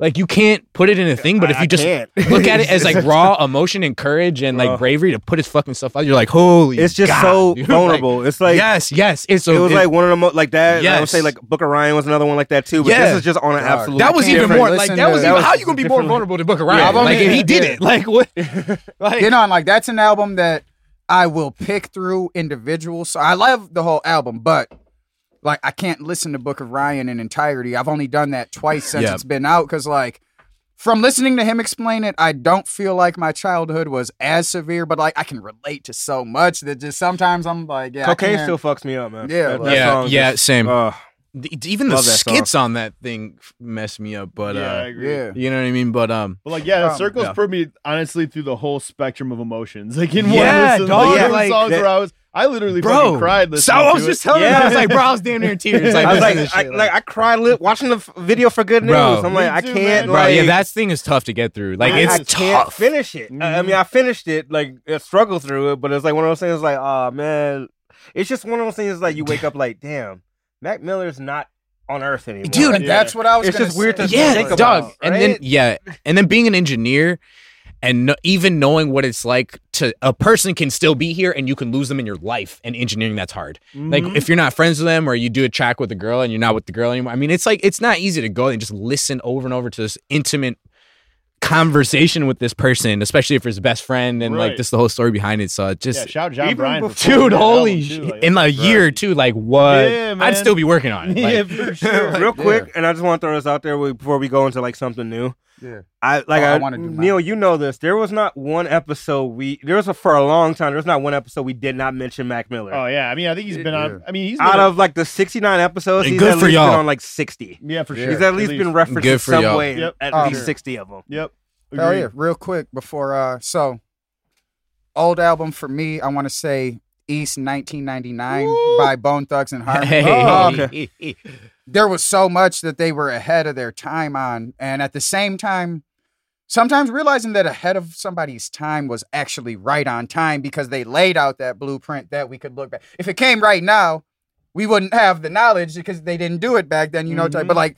like, you can't put it in a thing, but if I- you I just can't. look at it as like raw emotion and courage and like Bro. bravery to put his fucking stuff out, you're like, holy It's just God, so dude. vulnerable. it's Like, like yes, yes. It's it so was like one of the most like that. and I would say like Book of Ryan was another one like that too. But Yeah. this is just on an Dog. absolute. that was even more like Listen that to- was that even was how you gonna be more vulnerable to Book of Yeah, Ryan. Like if he did yeah. it, like what? like you know, like that's an album that I will pick through individual. So I love the whole album, but like I can't listen to Book of Ryan in entirety. I've only done that twice since Yeah. it's been out because like from listening to him explain it, I don't feel like my childhood was as severe, but like I can relate to so much that just sometimes I'm like, yeah, Cocaine still fucks me up, man. Yeah, That- like- that Yeah, song yeah, just- same. uh, Th- even the love that song. skits on that thing messed me up. But yeah, I uh, agree. yeah. you know what I mean. But um, But like, yeah, it Um, circles yeah. for me honestly through the whole spectrum of emotions. Like in Yeah, one listen, dog, like, like songs that- where I was, I literally bro, fucking cried so. I was to just it. telling you, I was like, bro, I was damn near in tears. Like, I was like, listening I, shit, like I cried li- watching the f- video for Good News. Bro. I'm like, Me I too, can't. bro, like, yeah, that thing is tough to get through. Like, I, it's I can't tough. finish it. I, I mean, I finished it, like I struggled through it, but it's like one of those things. Like, oh man, it's just one of those things. Like you wake up, like, damn, Mac Miller's not on Earth anymore. Dude, And that's what I was. It's gonna just weird say. to yeah, think dog. about, and then yeah, and then being an engineer and no, even knowing what it's like to a person can still be here and you can lose them in your life and engineering that's hard. Like Mhm. if you're not friends with them or you do a track with a girl and you're not with the girl anymore. I mean, it's like it's not easy to go and just listen over and over to this intimate conversation with this person, especially if it's his best friend and like Right. just the whole story behind it. So it just yeah, shout out Jon Even Brion, for before- pulling Dude, holy album, shit. too, like, In a year or two, like what? Yeah, I'd still be working on it. Like, yeah, for sure. Real quick, and I just want to throw this out there before we go into like something new. Yeah. I like Oh, I I, wanna do mine. Neil, you know this. There was not one episode we there was a, for a long time. There was not one episode we did not mention Mac Miller. Oh yeah, I mean, I think he's been on. I mean, he's Out been of like the sixty nine episodes, And he's good at for least y'all. been on like sixty. yeah, for sure. He's at least been referenced Good in for some y'all. way. Yep. At Um, least sixty of them. Yep. Oh Agreed. yeah, real quick before uh so old album for me, I want to say East 1999 by Bone Thugs and Harmony. hey, Oh, Um, there was so much that they were ahead of their time on and at the same time sometimes realizing that ahead of somebody's time was actually right on time because they laid out that blueprint that we could look back. If it came right now, we wouldn't have the knowledge because they didn't do it back then, you know, type. But like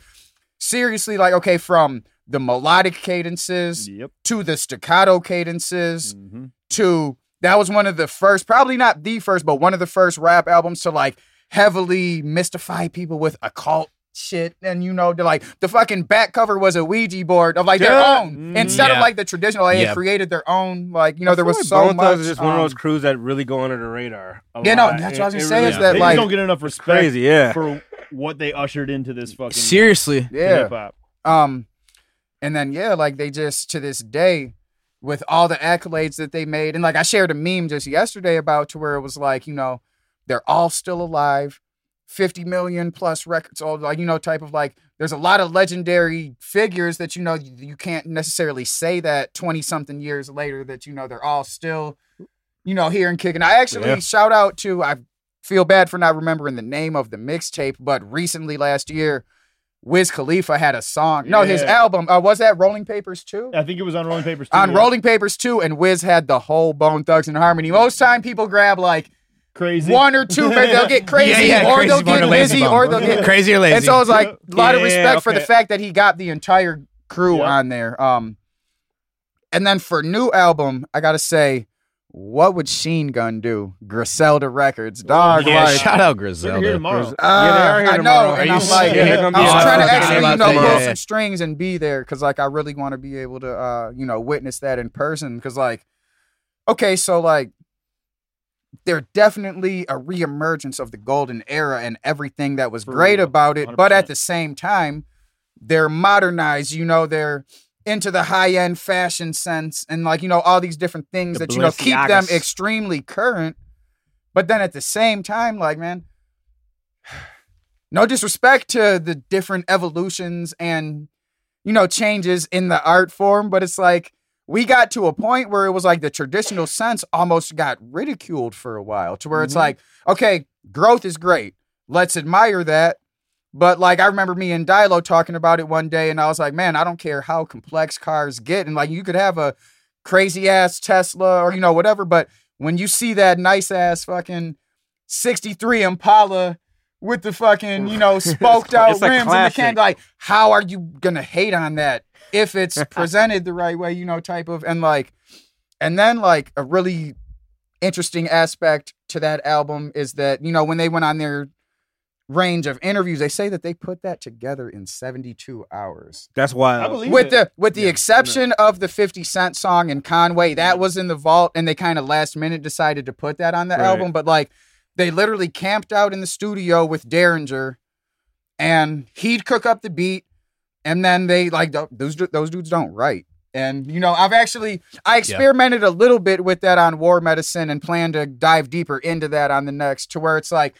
seriously like okay from the melodic cadences Yep. to the staccato cadences Mhm. to that was one of the first, probably not the first, but one of the first rap albums to like heavily mystify people with occult shit. And you know, the like the fucking back cover was a Ouija board of like their own Mhm. instead of like the traditional. They Yeah. created their own. Like you know, I there was like so Bone much. Thugs is just one of those um, crews that really go under the radar. Yeah, no, that's It- what I was it gonna say really is that, they like- just don't get enough respect crazy, yeah. for what they ushered into this fucking Seriously. yeah. hip hop. Um, and then yeah, like they just to this day, with all the accolades that they made, and like I shared a meme just yesterday about to where it was like, you know, they're all still alive, fifty million plus records, all like you know, type of like. There's a lot of legendary figures that you know you, you can't necessarily say that twenty something years later that you know they're all still, you know, here and kicking. I actually Yeah. shout out to I feel bad for not remembering the name of the mixtape, but recently last year Wiz Khalifa had a song. No, his album uh, was that Rolling Papers too. I think it was on Rolling Papers. Too, On yeah. Rolling Papers too, and Wiz had the whole Bone Thugs and Harmony. Most time people grab like crazy one or two, maybe they'll get crazy, Yeah, yeah, or Crazy they'll get or Lazy Wizzy, or they'll get Crazy or lazy? And so it's like a lot of Yeah, respect for the fact that he got the entire crew Yep. on there. Um, and then for new album, I gotta say, what would Chinegun do? Griselda Records, dog. yeah, like, shout out They're here Griselda. tomorrow. uh, Yeah, they are here I know, tomorrow. and Are I'm you like. Yeah, I was on trying to actually, you know, pull yeah. some strings and be there because, like, I really want to be able to, uh, you know, witness that in person. Because, like, okay, so like, they're definitely a reemergence of the golden era and everything that was For great real. about it. But at the same time, they're modernized. You know, they're into the high end fashion sense and like you know all these different things The that you know keep them extremely current. But then at the same time, like man, no disrespect to the different evolutions and you know changes in the art form, but it's like we got to a point where it was like the traditional sense almost got ridiculed for a while to where it's Mhm. like, okay, growth is great. Let's admire that. But like I remember me and Dilo talking about it one day, and I was like, man, I don't care how complex cars get. And like you could have a crazy ass Tesla or you know, whatever, but when you see that nice ass fucking 63 Impala with the fucking, you know, spoked out rims and the can like, how are you gonna hate on that if it's presented the right way, you know, type of and like and then like a really interesting aspect to that album is that, you know, when they went on their range of interviews, they say that they put that together in 72 hours. That's why I believe With it. the with the Yeah, exception of the 50 Cent song in Conway, that was in the vault and they kind of last minute decided to put that on the Right. album, but like they literally camped out in the studio with Daringer and he'd cook up the beat and then they like those those dudes don't write. And you know, I've actually I experimented a little bit with that on War Medicine and plan to dive deeper into that on the next to where it's like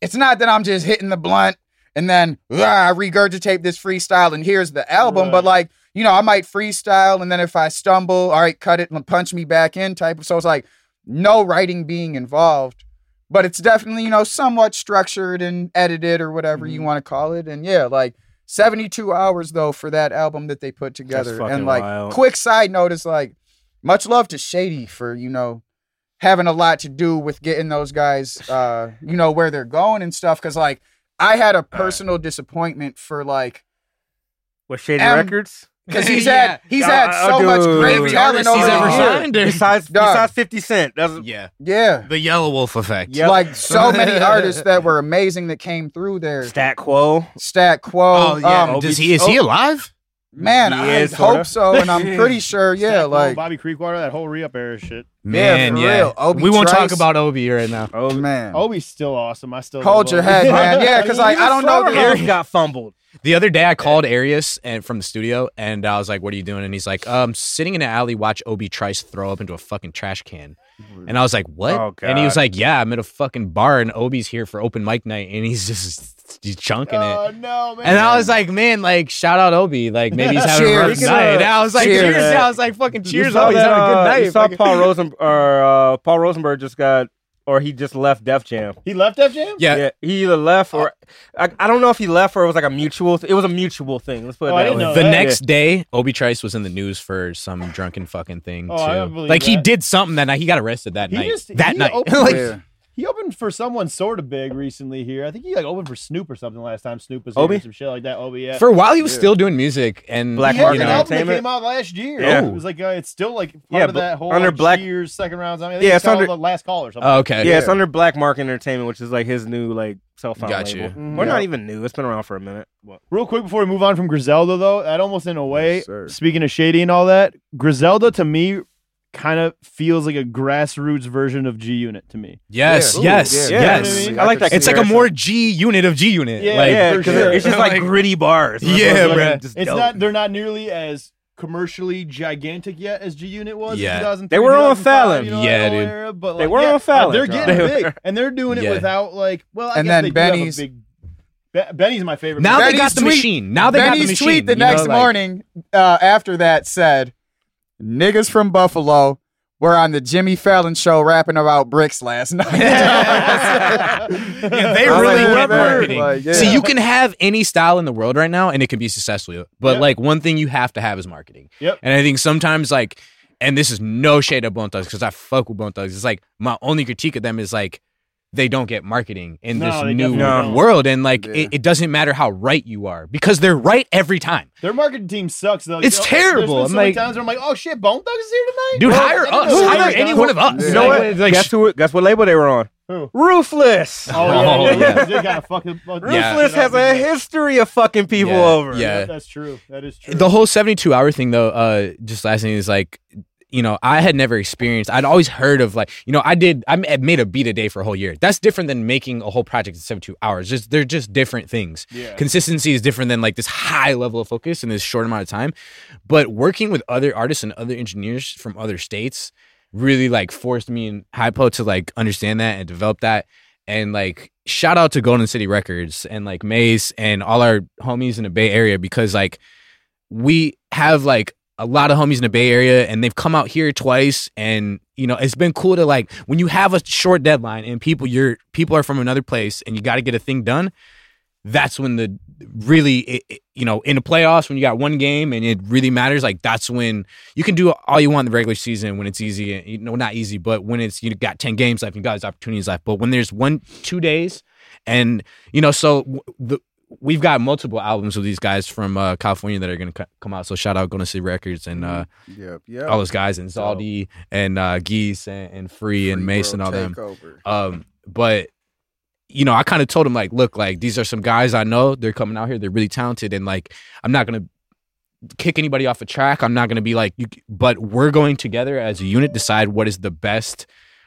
it's not that I'm just hitting the blunt and then ah, regurgitate this freestyle and here's the album, but like, you know, I might freestyle and then if I stumble, all right, cut it and punch me back in type of so it's like no writing being involved. But it's definitely, you know, somewhat structured and edited or whatever you want to call it. And yeah, like 72 hours though for that album that they put together. And like wild. quick side note is like much love to Shady for, you know, having a lot to do with getting those guys uh, you know, where they're going and stuff. Cause like I had a personal disappointment for like with Shady M- Records. Because he's Yeah. had he's Uh, had uh, so much dude. great Every talent artist over he's ever years. signed. Besides, Dog. besides Fifty Cent, that's Yeah. Yeah. The Yelawolf effect. Yep. Like so many artists that were amazing that came through there. Stat Quo. Stat Quo. Oh yeah. um, Does he is he alive? man, He I is, hope sorta. so, and I'm pretty sure. Yeah, Stat Quo, like Bobby Creekwater, that whole re-up era shit. Man, for yeah. real. Obi we won't talk about Obi right now. Oh man. Obi's still awesome. I still Hold love your Obi. head, man. Yeah, 'cause, like, I don't know the- Eric got fumbled. The other day, I called Arius and from the studio, and I was like, "What are you doing?" And he's like, "Um, sitting in an alley, watch Obi Trice throw up into a fucking trash can." And I was like, "What?" Oh, and he was like, "Yeah, I'm at a fucking bar, and Obi's here for open mic night, and he's just he's chunking it." Oh no, man. And I was like, man, like shout out Obi, like maybe he's having a rough night. And I was like, Cheers. cheers. I was like, fucking cheers, saw Obi. He's that, having a good uh, night. You saw Paul Rosen or uh, Paul Rosenberg just got, or he just left Def Jam. he left Def Jam. yeah, Yeah, he either left or I, I don't know if he left or it was like a mutual. It was a mutual thing. Let's put it Oh, that way. the that. next day, Obi Trice was in the news for some drunken fucking thing Oh, I too. believe Like he did something that night. He got arrested that He night. just- that he night. opened Like, Yeah. He opened for someone sort of big recently here. I think he like opened for Snoop or something last time. Snoop was here Obi? some shit like that. Obi, yeah. For a while, he was still doing music and Black he had you an Market know, album that Entertainment. came out last year. Yeah. It was like uh, it's still like part Yeah, of but that whole under like, Black- Cheers second rounds. I, mean, I think Yeah, it's it's called under- the last call or something. Oh, okay. Yeah, it's under Black Market Entertainment, which is like his new like self found Got label. you. Mhm. Or Yeah. not even new. It's been around for a minute. Real quick before we move on from Griselda, though, that almost in a way, Yes, sir. speaking of Shady and all that, Griselda to me kind of feels like a grassroots version of G Unit to me. yes, Yeah. Ooh, yes, yeah. yes. Yeah, I like that. It's like a more G unit of G unit. Yeah, like, yeah, for sure. it's just like, Like- gritty bars. Yeah, It's bruh. It's dope. not. They're not nearly as commercially gigantic yet as G Unit was. Yeah. in 2003, They were on Fallon. You know, Yeah, dude. Era, but They were yeah, on Fallon. They're getting They were- big, and they're doing it Yeah. without like. Well, I And guess then they do have a Benny's- big. Be- Benny's my favorite. Now they got the tweet- machine. Now they got the Benny's machine. tweet the you know, next like- morning uh, after that said, "Niggas from Buffalo were on the Jimmy Fallon show rapping about bricks last night. Yeah, they I really like get marketing. Like, yeah. See, you can have any style in the world right now, and it can be successful. But Yep. like one thing you have to have is marketing. Yep. And I think sometimes like, and this is no shade of Bone Thugs because I fuck with Bone Thugs. It's like my only critique of them is like they don't get marketing in No, this new don't. world, and like Yeah. it, it doesn't matter how right you are because they're right every time. Their marketing team sucks though. It's You know, terrible. There's I'm so like- times where I'm like, oh shit, Bone Thugs is here tonight. Dude, Well, hire us. know Hire any were one of us. You You know what? like, guess who? Guess what label they were on? Who? Ruthless. Oh yeah, Oh, yeah. yeah. They got a fucking. Yeah. Ruthless has a history of fucking people Yeah, over. yeah. That's true. That is true. the whole 72 hour thing though uh just last thing is like you know i had never experienced i'd always heard of like you know i did i made a beat a day for a whole year. That's different than making a whole project in 72 hours. Just they're just different things. Yeah. consistency is different than like this high level of focus in this short amount of time. But working with other artists and other engineers from other states really like forced me and hypo to like understand that and develop that. And like shout out to golden city records and like mace and all our homies in the bay area because like we have like a lot of homies in the Bay Area and they've come out here twice and you know it's been cool to like when you have a short deadline and people you're people are from another place and you got to get a thing done that's when the really it, it- you know in the playoffs when you got one game and it really matters like that's when you can do all you want in the regular season when it's easy And, you know not easy but when it's you got 10 games left you got these opportunities left but when there's one two days and you know so the we've got multiple albums with these guys from uh, California that are going to come out. So shout out Golden City Records and uh, Yep, yep. all those guys and Zaldi and uh, Geese and, and Free, and Mace and all them. Um, but you know, I kind of told him like, look, like these are some guys I know. They're coming out here. They're really talented, and like I'm not gonna kick anybody off a track. I'm not gonna be like, you, but we're going together as a unit decide what is the best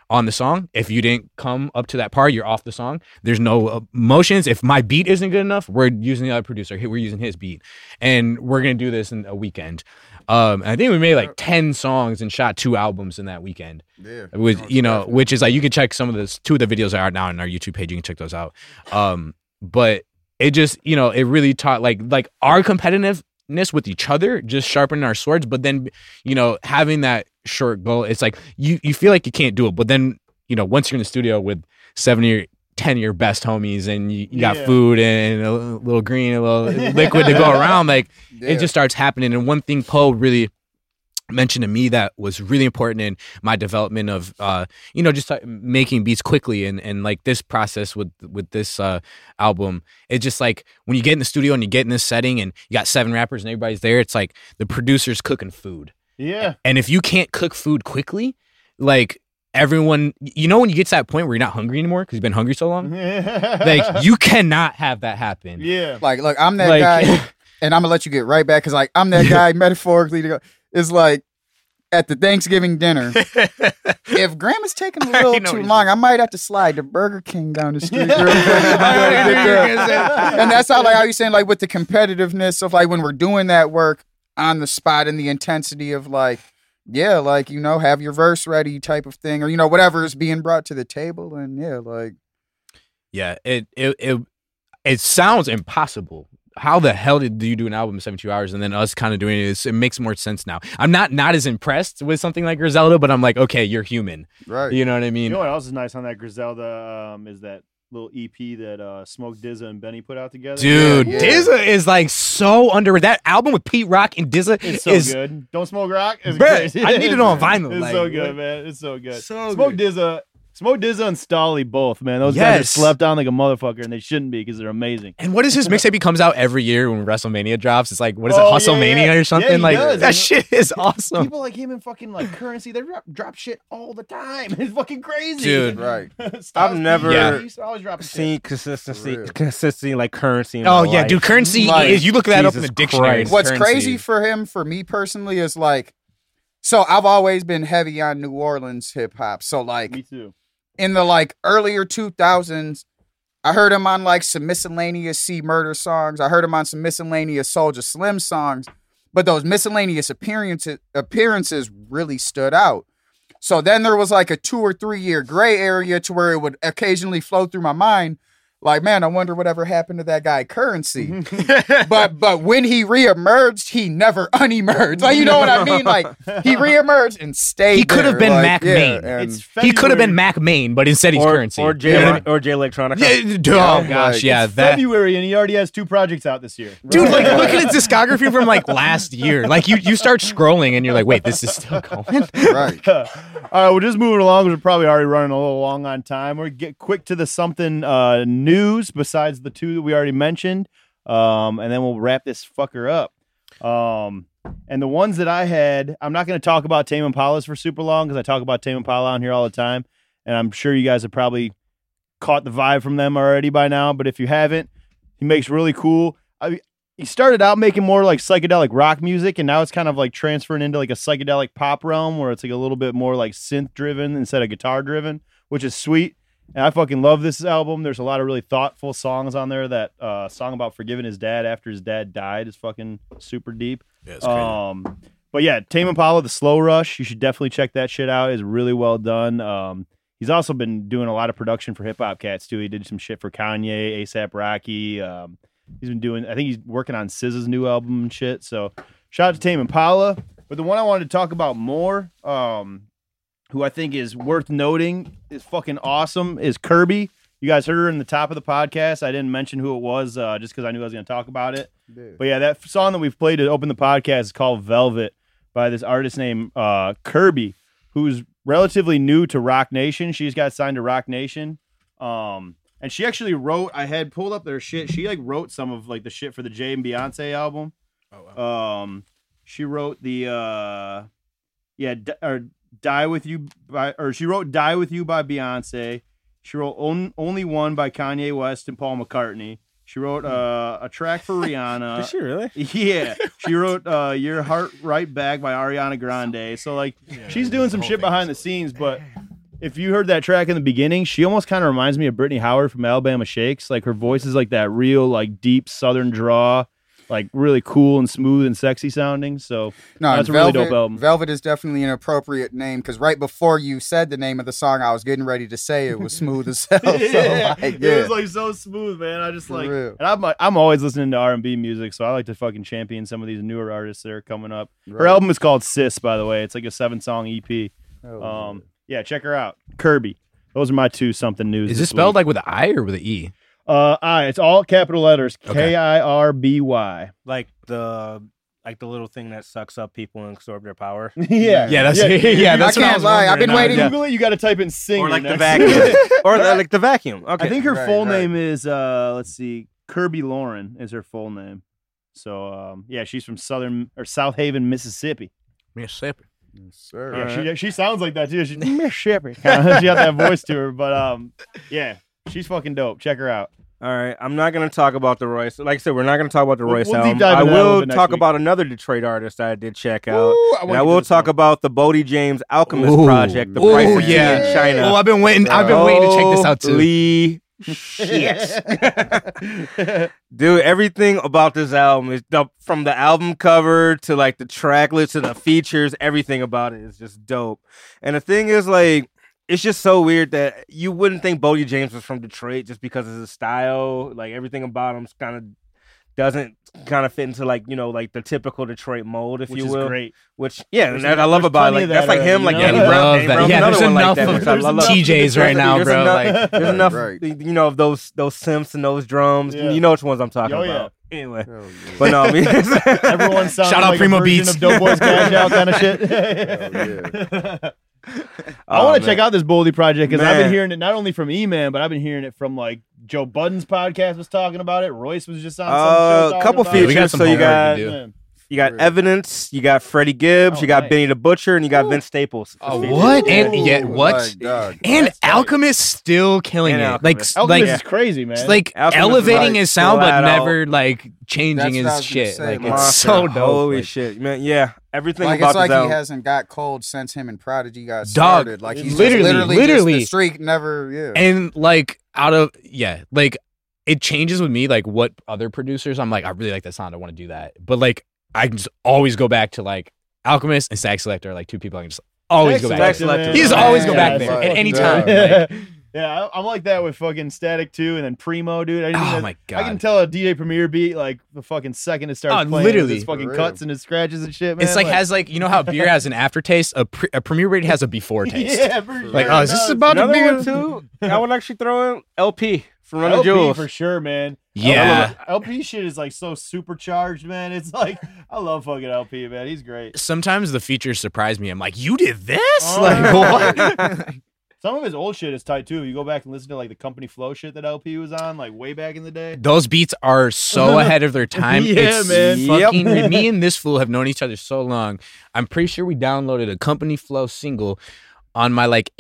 on the song. If you didn't come up to that part, you're off the song. There's no uh, emotions. If my beat isn't good enough, we're using the other producer. We're using his beat, and we're gonna do this in a weekend. Um, I think we made like ten songs and shot two albums in that weekend. Yeah. With you know, which is like you can check some of the two of the videos are out now on our YouTube page. You can check those out. Um, but it just you know it really taught like like our competitiveness with each other, just sharpening our swords. But then you know having that short goal, it's like you you feel like you can't do it, but then you know once you're in the studio with seven ten of your best homies and you, you got Yeah. food and a little green, a little liquid to go around, like Yeah. it just starts happening. And one thing Poe really mentioned to me that was really important in my development of uh you know just making beats quickly and and like this process with with this uh album it's just like when you get in the studio and you get in this setting and you got seven rappers and everybody's there it's like the producer's cooking food Yeah. and if you can't cook food quickly like everyone you know when you get to that point where you're not hungry anymore because you've been hungry so long like you cannot have that happen Yeah. Like, look, I'm that Like- guy, and I'm gonna let you get right back because, like, I'm that guy metaphorically. To go, it's like at the Thanksgiving dinner. if Grandma's taking a little too long, I might have to slide to Burger King down the street. and go get that. and that's how, like, how you saying, like, with the competitiveness of like when we're doing that work on the spot and the intensity of like, yeah, like you know, have your verse ready type of thing, or you know, whatever is being brought to the table, and yeah, like. Yeah, it it it it sounds impossible. How the hell did you do an album in 72 hours and then us kind of doing it? it makes more sense now. I'm not not as impressed with something like Griselda, but I'm like, okay, you're human. Right. You know what I mean? You know what else is nice on that Griselda um, is that little EP that uh, Smoke DZA and Benny put out together. Dude, Yeah. DZA is like so under that album with Pete Rock and DZA It's so is good. Don't smoke rock. It's Bruh, crazy. I need it on vinyl, It's like, so good, man. It's so good. So smoke DZA, Smoke DZA and Stolly both, man. Those guys are slept on like a motherfucker, and they shouldn't be because they're amazing. And what is his mixtape? He comes out every year when WrestleMania drops. It's like what is it, Oh, yeah, Hustlemania yeah. or something? Yeah, he like does. that shit is awesome. People like him and fucking like Curren$y, they drop, drop shit all the time. It's fucking crazy, Dude. Right. I've never yeah. he used to always drop shit. Seen consistency, consistency like Curren$y. In Oh my yeah, life. dude. Curren$y Like, is you look that up in the dictionary. Christ. What's Curren$y. crazy for him, for me personally, is like, so I've always been heavy on New Orleans hip hop. So like Me too. In the like earlier two thousands, I heard him on like some miscellaneous C Murder songs. I heard him on some miscellaneous Soulja Slim songs, but those miscellaneous appearances appearances really stood out. So then there was like a two or three year gray area to where it would occasionally flow through my mind. Like, man, I wonder whatever happened to that guy Curren$y. but but when he reemerged, he never unemerged. Like you know what I mean? Like he reemerged and stayed. He could have been Like, Mac yeah, Main. and- It's He could have been Mack Maine, but instead he's or, Curren$y. or J Yeah. or Jay Electronica. Yeah, oh Yeah, gosh, like, yeah, It's that February, and he already has two projects out this year. dude. Like, look at his discography from like last year. Like, you you start scrolling and you're like, wait, this is still going. right. All right, we're just moving along. We're probably already running a little long on time. We're get quick to the something uh, news besides the two that we already mentioned, um, and then we'll wrap this fucker up. Um, and the ones that I had, I'm not going to talk about Tame Impalas for super long because I talk about Tame Impala on here all the time, and I'm sure you guys have probably caught the vibe from them already by now. But if you haven't, he makes really cool. I, he started out making more like psychedelic rock music, and now it's kind of like transferring into like a psychedelic pop realm where it's like a little bit more like synth driven instead of guitar driven, which is sweet. And I fucking love this album. There's a lot of really thoughtful songs on there. That uh, song about forgiving his dad after his dad died is fucking super deep. it's Um, but yeah, Tame Impala, the Slow Rush, you should definitely check that shit out. It's really well done. Um, he's also been doing a lot of production for hip hop cats too. He did some shit for Kanye, ASAP Rocky. Um, he's been doing. I think he's working on SZA's new album and shit. So shout out to Tame Impala. But the one I wanted to talk about more, um, who I think is worth noting, is fucking awesome, is Kirby. You guys heard her in the top of the podcast. I didn't mention who it was uh, just because I knew I was going to talk about it. But yeah, that song that we've played to open the podcast is called Velvet by this artist named uh, Kirby, who's relatively new to Roc Nation. She's got signed to Roc Nation. Um, and she actually wrote, I had pulled up their shit. She like wrote some of like the shit for the Jay and Beyonce album. Oh, Um, she wrote the, uh, yeah, D- or Die With You by, or she wrote Die With You by Beyonce. She wrote On- Only One by Kanye West and Paul McCartney. She wrote uh, a track for Rihanna. Did she really? Yeah, she wrote uh, "Your Heart Right Back" by Ariana Grande. So like, she's doing some shit behind the scenes. But if you heard that track in the beginning, she almost kind of reminds me of Brittany Howard from Alabama Shakes. Like her voice is like that real like deep Southern draw, like really cool and smooth and sexy sounding. So No, that's a Velvet, really dope album. Velvet is definitely an appropriate name because right before you said the name of the song, I was getting ready to say it was smooth as hell. So, yeah, like, it was like so smooth, man. I just For like, real. and I'm like, I'm always listening to R and B music, so I like to fucking champion some of these newer artists that are coming up. Her album is called Sis, by the way. It's like a seven song EP. Oh, Um, yeah, check her out, Kirby. Those are my two something news. Is this this spelled week. like with an I or with an E? Uh, I? It's all capital letters. K I R B Y. Like the like the little thing that sucks up people and absorb their power. Yeah, Yeah, that's yeah. That's I what I can't was lie. I've been waiting- yeah. Google it. You got to type in singer. or like the vacuum. or the, like the vacuum. Okay. I think her Right, full right. name is uh let's see, Kirby Lauryen is her full name. So um yeah, she's from Southern or Southaven, Mississippi. Mississippi. sir. Yeah, she she sounds like that too. She's Mississippi. Kinda, she got that voice to her, but um yeah, she's fucking dope. Check her out. All right, I'm not going to talk about the Royce. Like I said, we're not going to talk about the We'll- Royce we'll deep album. dive I into that a little will talk week. about another Detroit artist that I did check out, Ooh, I and I will talk one. about the Boldy James Alchemist Ooh. project, the Ooh, price of tea yeah. in China. Oh, I've been waiting. I've been waiting to check this out too. Holy shit. Dude, everything about this album is the, from the album cover to like the track list to the features, everything about it is just dope. And the thing is, like, it's just so weird that you wouldn't think Boldy James was from Detroit just because of his style. Like everything about him's kind of doesn't kind of fit into like you know like the typical Detroit mold, if Which you is will. great. Which yeah, There's and that I love about it. plenty like of that's like him, uh, like you know? Danny I Brown. love Danny that. Brown's Yeah, another there's one like enough that. of which love. TJs right now, There's bro. enough- Like- there's enough, Right. you know, of those those synths and those drums. Yeah. You know which ones I'm talking Oh, yeah. about. Anyway, Hell yeah. but no, I mean, Everyone sounds Shout out like Primo a version Beats. of Doughboyz Cashout kind of shit. yeah. I Oh, want to check out this Boldy project because I've been Man. hearing it not only from E-Man, but I've been hearing it from like Joe Budden's podcast was talking about it. Royce was just on some Uh, show talking couple about Yeah, it. we got features. some So you homework got to do. Man. you got Really? evidence. You got Freddie Gibbs. Oh, you got nice. Benny the Butcher, and you got Vince Staples. for Oh, features. what? And Ooh, yeah, my what? God. And That's tight. Alchemist still killing And it. Alchemist. Like, Alchemist like, is crazy, man. it's like Alchemist is elevating like his sound, but flat out- never like changing what I his was gonna shit. say, like, it's Monster. so dope. Holy Like, shit, man! Yeah, everything Like about it's like this he hasn't got cold since him and Prodigy got Dog, started. Like he's literally, just literally, literally. the streak never. Yeah. and like out of yeah, like it changes with me. Like what other producers, I'm like, I really like that sound. I want to do that. But like, I can just always go back to like Alchemist and Statik Selektah, are, like two people I can just always go Statik back. to. Selektah, He just man. always go Yeah, back there at any time. Like, Yeah, I- I'm like that with fucking Static 2 and then Primo, dude. I, Oh even- my I can tell a DJ Premier beat like the fucking second it starts Oh, playing. literally. It's fucking cuts and it scratches and shit, man. It's like has like you know how beer has an aftertaste. A, pre- a premier beat has a before taste. Yeah, for Like sure oh, it is this does. about to Another be? one a- too. I would actually throw in El-P from Run the El-P Jewels. for sure, man. Yeah. El-P shit is like so supercharged, man. It's like I love fucking El-P, man. He's great. Sometimes the features surprise me. I'm like, you did this? Oh, like what? Some of his old shit is tight too. You go back and listen to like the company flow shit that El-P was on, like way back in the day. Those beats are so ahead of their time. Yeah, it's man. Fucking, Me and this fool have known each other so long. I'm pretty sure we downloaded a company flow single on my like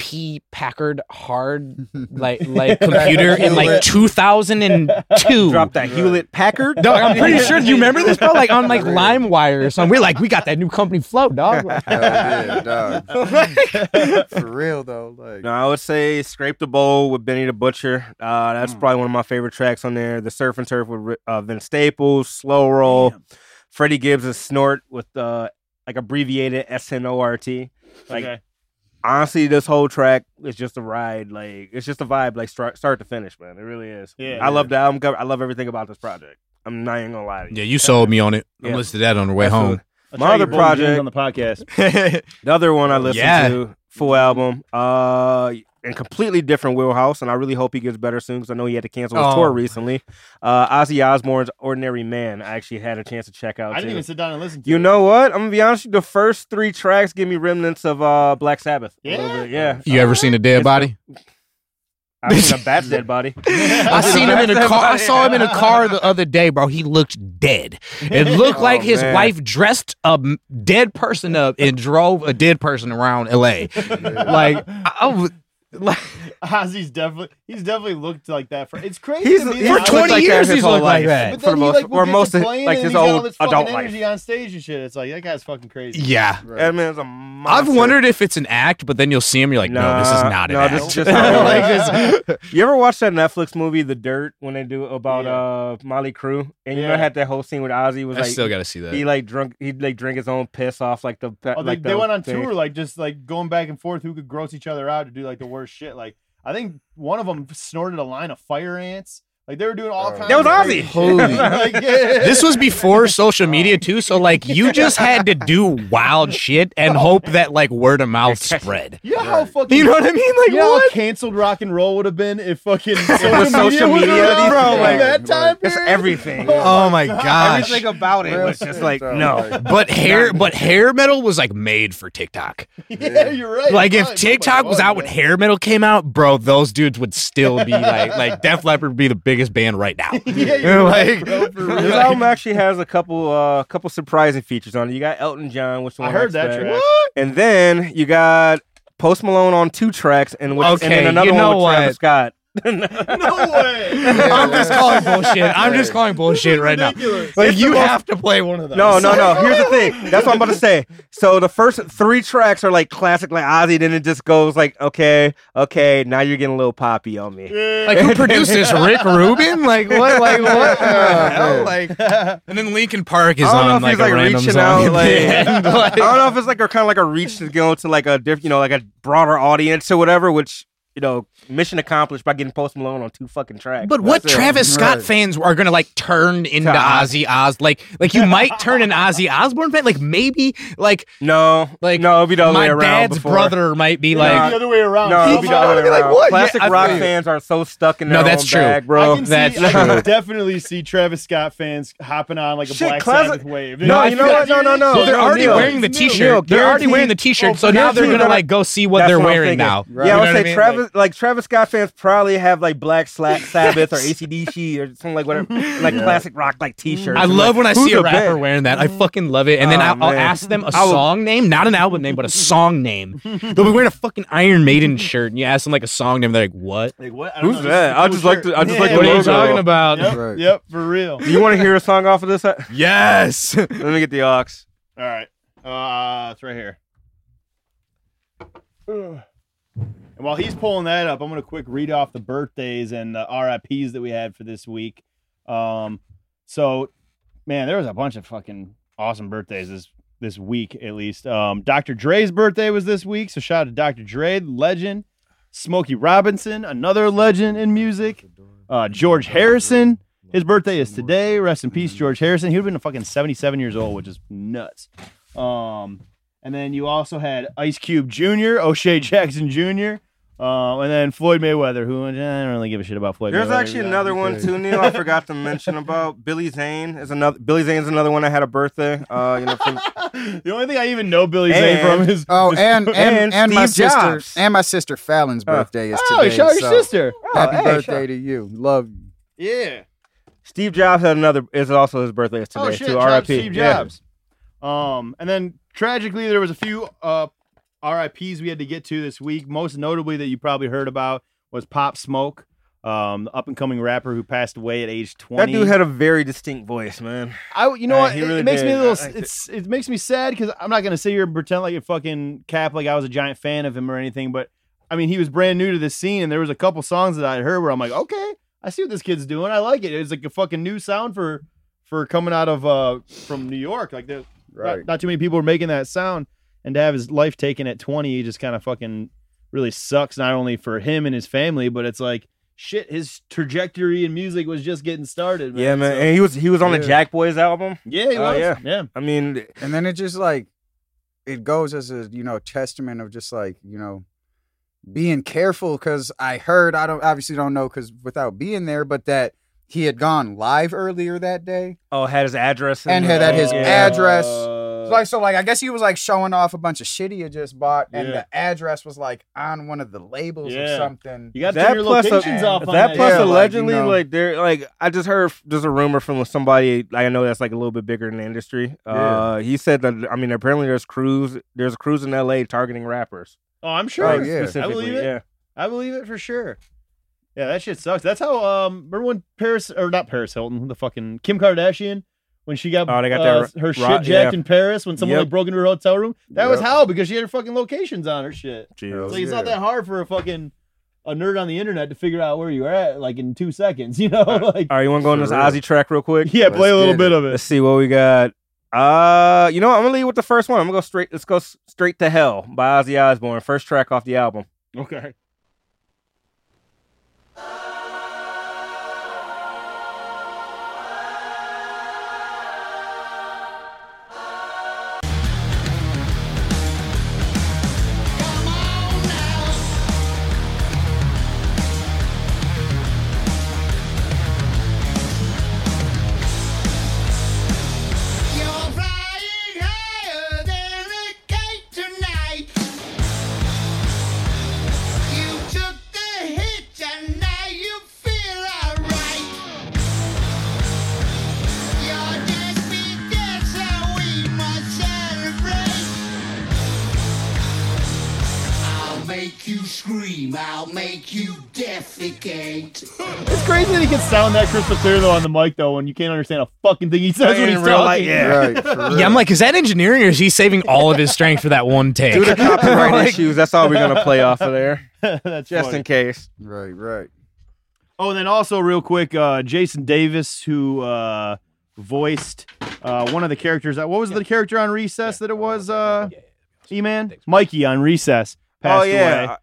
HP Packard hard like like computer in like 2002. Drop that Hewlett Packard. Dog, I'm pretty sure. You remember this, bro? Like on like LimeWire or something. We're like, we got that new company flow, dog. Hell yeah, dog. For real though, like No, I would say "Scrape the Bowl" with Benny the Butcher. Uh, that's Mm. probably one of my favorite tracks on there. The Surf and Turf with uh, Vince Staples, Slow Roll, Freddie Gibbs' a Snort with uh, like abbreviated S N O R T. Like okay. Honestly, this whole track is just a ride. Like it's just a vibe, like start, start to finish, man. It really is. Yeah, I love the album cover. I love everything about this project. I'm not even gonna lie to you. Yeah, you sold me on it. I'm Yeah. listening to that on the way home. I'll My other get Boldy James project- on the podcast. The other one I listened Yeah. to, full album, uh, and completely different wheelhouse, and I really hope he gets better soon because I know he had to cancel his Oh. tour recently. Uh, Ozzy Osbourne's "Ordinary Man." I actually had a chance to check out. I didn't too. even sit down and listen to You it. know what? I'm gonna be honest. with you, The first three tracks give me remnants of uh, Black Sabbath. a Yeah? bit, yeah. You ever seen a dead It's- body? I've seen a bat's dead body. I seen him in a car. I saw him in a car the other day, bro. He looked dead. It looked like Oh, his man. wife dressed a dead person up and drove a dead person around L.A. Like I, I was like Ozzy's definitely he's definitely looked like that for it's crazy. He's- to me for Ozzy- looked 20 like years he's looked like that. But for the most, like, or most of like and his he's got all old this fucking adult energy life. on stage and shit. It's like that guy's fucking crazy. yeah. That man's a monster. I've wondered if it's an act, but then you'll see him. You're like, no, this is not an no, act. this is just like it this. You ever watch that Netflix movie, The Dirt, when they do about Yeah. uh Mötley Crüe? And you know, Yeah. it had that whole scene with Ozzy was I like still got to see that. he like drunk he'd like drink his own piss off like the Oh, they, like they the went on tour, like just like going back and forth who could gross each other out to do like the worst shit. Like I think one of them snorted a line of fire ants. Like they were doing all Oh. kinds. That was of Ozzy. Holy. like, yeah. this was before social media too, so like you just had to do wild shit and hope that like word of mouth spread. You know how fucking You know what I mean? Like you know what? how canceled rock and roll would have been if fucking social, was social was media, around, bro, like- that time It's period? everything. Oh my oh gosh. Everything about it Real was just like no. But hair, but hair metal was like made for TikTok. Yeah, you're right. Like if Right. TikTok was oh out when hair metal came out, bro, those dudes would still be like, like Def Leppard would be the biggest band right now. yeah, you're Like- right, bro, This album actually has a couple uh couple surprising features on it. You got Elton John, which I one heard that expect. track. and then you got Post Malone on two tracks, and which, and then another you know one with Travis? Scott. No way. I'm just calling bullshit. I'm just calling bullshit right now. Ridiculous. Like you have to play one of those. No, no, no. Here's the thing. That's what I'm about to say. So the first three tracks are like classic, like Ozzy. Then it just goes like, okay, okay. Now you're getting a little poppy on me. Like who produced this? Rick Rubin? Like what? Like what? the hell? Like and then Linkin Park is I don't know on if like he's a like random reaching song. out, at like, the end. I Like- don't know if it's like a kind of like a reach to go to like a diff, you know, like a broader audience or whatever. Which you know, mission accomplished by getting Post Malone on two fucking tracks. But what That's it. Travis Scott Right. fans are gonna like turn into Ozzy Oz? Like, like you might turn an Ozzy Osbourne fan. Like maybe, like, No, like no, it'll be the other my way around. dad's before. brother might be Nah, like, the other way around. No, it'll be the other way Like, around. what? Classic Yeah, rock feel fans are so stuck in their No, that's own true. bag, I bro. can, see, That's I can true. definitely see Travis Scott fans hopping on like a Shit, Black classic- Sabbath wave. No, I you know what? No, no, no. well, they're already Neil. wearing the T-shirt. They're already wearing the T-shirt, Oh, so now they're gonna gonna- like go see what they're wearing now. Yeah, I You would say what I mean? Travis, like Travis Scott fans probably have like Black Sla- Sabbath or ACDC or something like whatever, like classic rock like T-shirts. I love like, when I see a rapper band? wearing that. I fucking love it. And then Oh, I'll, I'll ask them a I would- song name, not an album name, but a song name. They'll be wearing a fucking Iron Maiden shirt, and you ask them like a song name, they're like, "What? Like what? I don't Who's know, that? this is just like to, I just Yeah, like What are you logo. talking about?" Yep, Right. yep, for real. You want to hear a song off of this? Yes. Let me get the aux. All right. Uh, it's right here. Ugh. And while he's pulling that up, I'm going to quick read off the birthdays and the RIPs that we had for this week. Um, so, man, there was a bunch of fucking awesome birthdays this this week, at least. Um, Dr. Dre's birthday was this week, so shout out to Dr. Dre, legend. Smokey Robinson, another legend in music. Uh, George Harrison, his birthday is today. Rest in peace, George Harrison. He would have been fucking 77 years old, which is nuts. Um, and then you also had Ice Cube Jr., O'Shea Jackson Jr., uh, and then Floyd Mayweather, who I don't really give a shit about Floyd There's Mayweather. actually another one too, Neil. I forgot to mention about Billy Zane. Is another Billy Zane's another one I had a birthday. Uh, you know, from, the only thing I even know Billy Zane from is Oh, and and, And and, my Steve sister Jobs. and my sister Fallon's Oh. birthday is oh, today. shout out your so sister. Happy hey, birthday shout- to you. Love you. Yeah. Steve Jobs had another. Is also his birthday is today oh shit, too. shout R.I.P. Steve Yeah. Jobs. Um, and then tragically, there was a few uh RIPS we had to get to this week. Most notably, that you probably heard about was Pop Smoke, um, the up and coming rapper who passed away at age twenty. That dude had a very distinct voice, man. I, you know Uh, what? It, really it makes me a little. It's it makes me sad because I'm not gonna sit here and pretend like a fucking cap like I was a giant fan of him or anything. But I mean, he was brand new to the scene, and there was a couple songs that I heard where I'm like, okay, I see what this kid's doing. I like it. It's like a fucking new sound for for coming out of uh from New York. Like there, Right. not, not too many people are making that sound, and to have his life taken at 20, just kind of fucking really sucks. Not only for him and his family, but it's like. Shit, his trajectory in music was just getting started. Man. Yeah, man. So- and he was he was on the Jack Boys album. yeah, he Oh, was. yeah. yeah. I mean, And then it just like it goes as a you know testament of just like you know being careful because I heard I don't obviously don't know because without being there, but that he had gone live earlier that day. oh, had his address And the- had at his oh, yeah. address. So, like so like I guess he was like showing off a bunch of shit he had just bought, and Yeah. the address was like on one of the labels Yeah. or something. You got to That turn your plus a- locations off on that that. plus Yeah, like, you allegedly know. like they're like I just heard there's a rumor from somebody I know that's like a little bit bigger in the industry. Uh, he said that I mean apparently there's crews there's crews in L.A. targeting rappers. oh, I'm sure. Oh, Like, yeah. I specifically, believe it. Yeah. I believe it for sure. Yeah, that shit sucks. That's how. Um, remember when Paris or not Paris Hilton, the fucking Kim Kardashian, when she got Oh, they got uh, that her ro- shit yeah. jacked in Paris when someone Yep. like broke into her hotel room. That was how because she had her fucking locations on her shit. Jeez. So it's yeah. not that hard for a fucking a nerd on the internet to figure out where you're at like in two seconds. You know, like All right, you want to go on this real. Ozzy track real quick? yeah, play a little bit it. of it. Let's see what we got. Uh, you know, what? I'm gonna leave with the first one. I'm gonna go straight. Let's go straight to hell by Ozzy Osbourne. First track off the album. Okay. That he can sound that crystal clear though on the mic though when you can't understand a fucking thing he says when In he's real talking. life, yeah. Right. for real. Yeah, I'm like, is that engineering or is he saving all of his strength for that one take? Due to copyright Like- issues, that's all we're gonna play off of there, That's just funny. in case. Right. Right. Oh, and then also real quick, uh, Jason Davis, who uh, voiced uh, one of the characters. What was the character on Recess that it was? Uh, E-Man, Mikey on Recess passed oh yeah, away.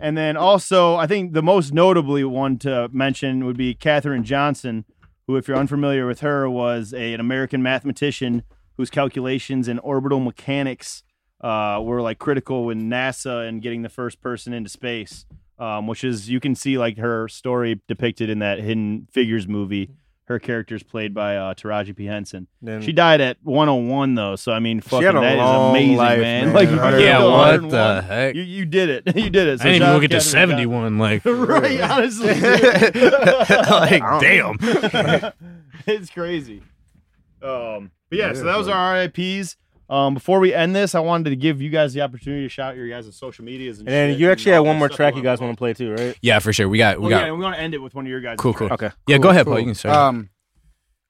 And then also, I think the most notably one to mention would be Katherine Johnson, who, if you're unfamiliar with her, was a, an American mathematician whose calculations in orbital mechanics uh, were like critical in NASA and getting the first person into space. Um, which is you can see like her story depicted in that Hidden Figures movie. Her character's played by uh, Taraji P Henson. Then- She died at 101 though, so I mean, fucking that is amazing, life, man. man. Like, you Yeah, what the heck? You you did it. you did it. So I didn't even look at the 71. Like, right? Honestly, like, damn. it's crazy. Um, but yeah, so that was our RIPs. Um, before we end this, I wanted to give you guys the opportunity to shout your guys' social medias and, And shit you actually all had one more track you guys want to play too, right? Yeah, for sure. We got, we Well, got. yeah, and we're gonna end it with one of your guys. Cool, cool. Okay. Yeah, Cool, go ahead, cool. Paul. You can start. Um,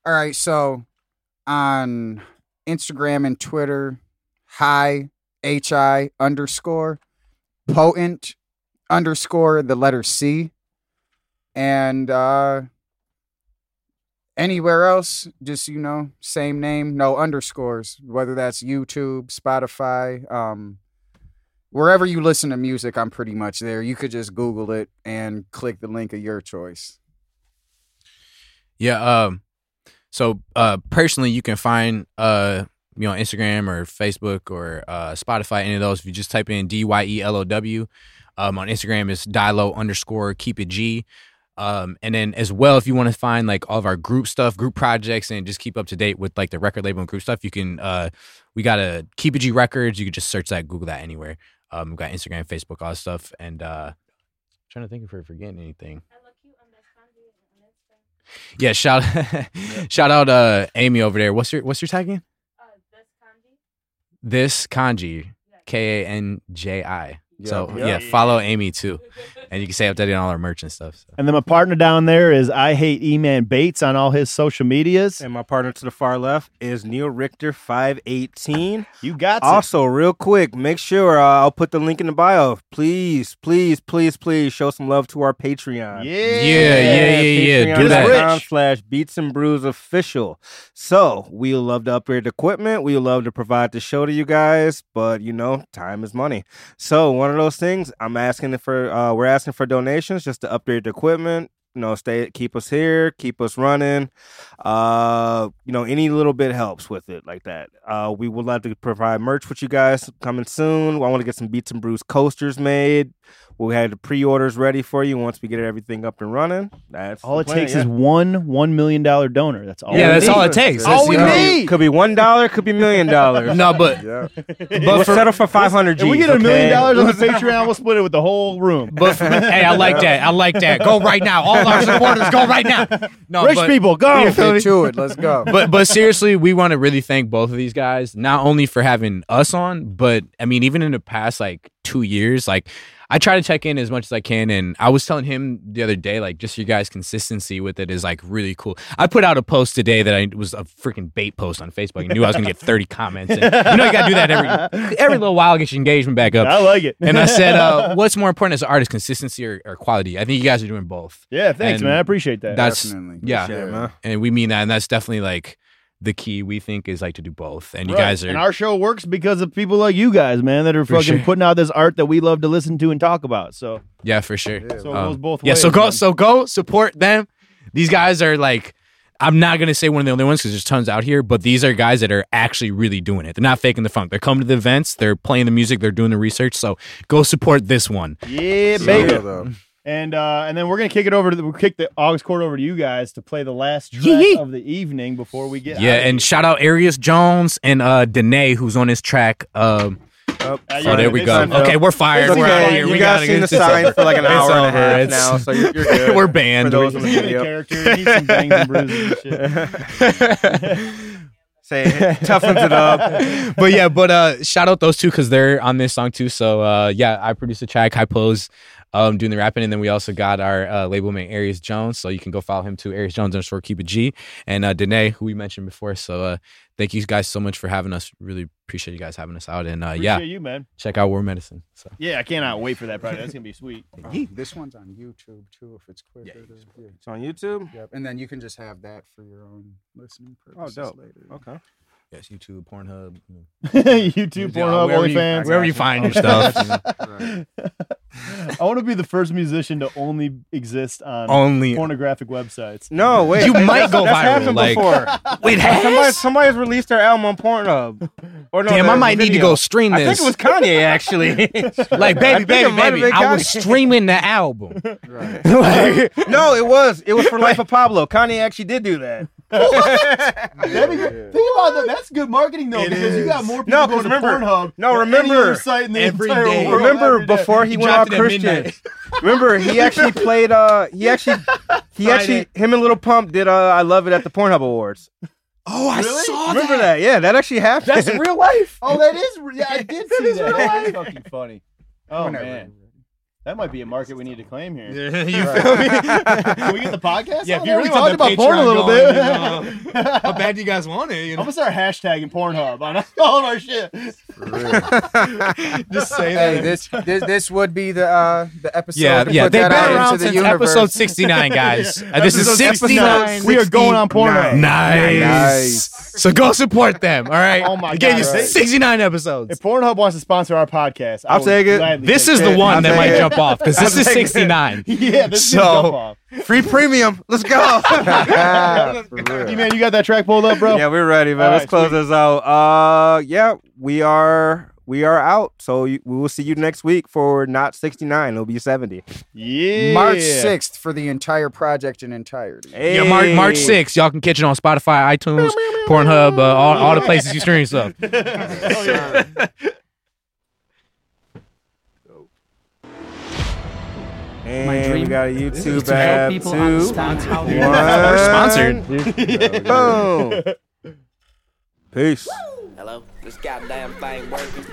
all right. So on Instagram and Twitter, hi hi underscore potent underscore the letter C, and uh, anywhere else, just you know, same name, no underscores. Whether that's YouTube, Spotify, um, wherever you listen to music, I'm pretty much there. You could just Google it and click the link of your choice. Yeah. Um. So, uh, personally, you can find uh, you know, Instagram or Facebook or uh, Spotify, any of those. If you just type in D Y E L O W, um, on Instagram is Dilo underscore Keep It G. Um, and then as well, if you want to find like all of our group stuff, group projects, and just keep up to date with like the record label and group stuff, you can. Uh, we got a Keep It G Records. You can just search that, Google that anywhere. Um, we got Instagram, Facebook, all that stuff, and uh, trying to think if we're forgetting anything. Yeah, shout shout out uh Amy over there. What's your what's your tag again? This kanji. K A N J I. So Yep. yeah, follow Amy too. And you can stay updated on all our merch and stuff. So. And then my partner down there is I hate E Man Bates on all his social medias. And my partner to the far left is Neil Richter five eighteen. You got Also, real quick, make sure uh, I'll put the link in the bio. Please, please, please, please show some love to our Patreon. Yeah, Yeah, yeah, yeah, yeah. Do that. Slash Beats and Brews official. So we love to upgrade equipment. We love to provide the show to you guys, but you know, time is money. So one of those things, I'm asking for. Uh, we're asking for donations just to upgrade the equipment. You know, stay, keep us here, keep us running. Uh, you know, any little bit helps with it like that. Uh, we would love to provide merch with you guys coming soon. I want to get some Beats and Brews coasters made. We had the pre-orders ready for you once we get everything up and running. That's All it plan, takes yeah. is one one million dollar donor. That's all. Yeah, that's need. all it takes. All we know, need. Could be one dollar, could be million dollars. No, but Yeah. we'll settle for five hundred G's. If we get a million dollars on the Patreon, we'll split it with the whole room. but hey, I like that. I like that. Go right now. All our supporters, go right now. No, Rich but, people, go. Get to it. Let's go. but but seriously, we want to really thank both of these guys, not only for having us on, but I mean, even in the past like two years, like I try to check in as much as I can, and I was telling him the other day, like just your guys' consistency with it is like really cool. I put out a post today that I was a freaking bait post on Facebook. I knew I was gonna get thirty comments. And, you know, you gotta do that every every little while, get your engagement back up. I like it. And I said, uh, what's more important as an artist, consistency or, or quality? I think you guys are doing both. yeah, thanks, and man. I appreciate that. That's Definitely. yeah, Yeah, man. and we mean that, and that's definitely like the key. We think is like to do both, and you Right. guys are and our show works because of people like you guys, man, that are fucking sure. putting out this art that we love to listen to and talk about. So, yeah for sure. so it Um, goes both yeah, ways. so go, man. so go support them. These guys are like, I'm not gonna say one of the only ones because there's tons out here, but these are guys that are actually really doing it. They're not faking the funk. They're coming to the events. They're playing the music. They're doing the research. So go support this one. yeah, For baby. Real, though. And uh, and then we're gonna kick it over to the, we'll kick the aux cord over to you guys to play the last track Yee. of the evening before we get Yeah, out and shout out Arius Jones and uh Danae who's on this track. Um, Oh, Uh, oh, yeah, there we go. Okay, we're fired. It's We're out here. You we guys seen the sign over. for like an It's hour and a half It's- now, so you're, you're good. we're banned. For those We- in the He's a character. He some bangs and bruises and shit. Say toughens it up. but yeah, but uh, shout out those two because they're on this song too. So uh, yeah, I produced a track, High Pose, um, doing the rapping, and then we also got our uh, label mate Aries Jones. So you can go follow him too, Aries Jones underscore Keep It G, and uh, Danae, who we mentioned before. So uh, thank you guys so much for having us. Really appreciate you guys having us out, and uh, yeah, you, man. check out War Medicine. So Yeah, I cannot wait for that project. That's gonna be sweet. This one's on YouTube too, if it's quicker. to- yeah. It's on YouTube. Yep. And then you can just have that for your own listening purposes dope. later. Okay. Yes, YouTube, Pornhub, YouTube, Pornhub, wherever you- OnlyFans. wherever you find your stuff. I want to be the first musician to only exist on Only pornographic websites. No, wait. You might go That's viral, happened like- before. wait, Somebody, has? somebody's released their album on Pornhub. Or no, Damn, I might need to go stream this. I this. think it was Kanye actually. like, baby, think baby, baby. been I was streaming the album. Right. no, it was. It was for Life of Pablo. Kanye actually did do that. That'd be good. Think about that. That's good marketing though, It because you got more people No, going 'cause to remember- Pornhub. no, remember, other site in the every entire day. world Remember every day. before he He went all dropped it at Christian. Remember he actually played. Uh, he actually, he actually, him and Lil Pump did. Uh, I love it at the Pornhub Awards. Oh, I Really? saw Remember that? Yeah, that actually happened. That's real life. Oh, that is. re- Yeah, I did see is that. real That's fucking funny. Oh Whenever man, you're ready. That might be a market we need to claim here. you Right. feel me? Can we get the podcast? Yeah, on if there? you really we want talked the about porn a little going, bit. you know, How bad do you guys want it? You know? I'm know, gonna start hashtagging Pornhub on all of our shit. For real. just say Hey, this this this would be the uh the episode. yeah, yeah. They've been around since universe. episode 69, guys. Uh, this is Episode 69. We are going on Pornhub. Nice. Nice. Nice. So go support them. All right. Oh my I gave God, you right. 69 episodes. If Pornhub wants to sponsor our podcast, I I'll will take it. This take is it. the one I'll that might it. Jump off because this is 69. Yeah, this So- is jump off. Free premium. Let's go. For real. You man, you got that track pulled up, bro? yeah, we're ready, man. All Let's right, close sweet. this out. Uh, yeah, we are we are out. So you, we will see you next week for not sixty nine. It'll be seventy. Yeah. March 6th for the entire project in entirety. Yeah, March, March 6th. Y'all can catch it on Spotify, iTunes, Pornhub, uh, all, all the places you stream stuff. And My dream we got a YouTube to help app people too. understand how they One. Sponsored. Boom. Peace. Hello, this goddamn thing working?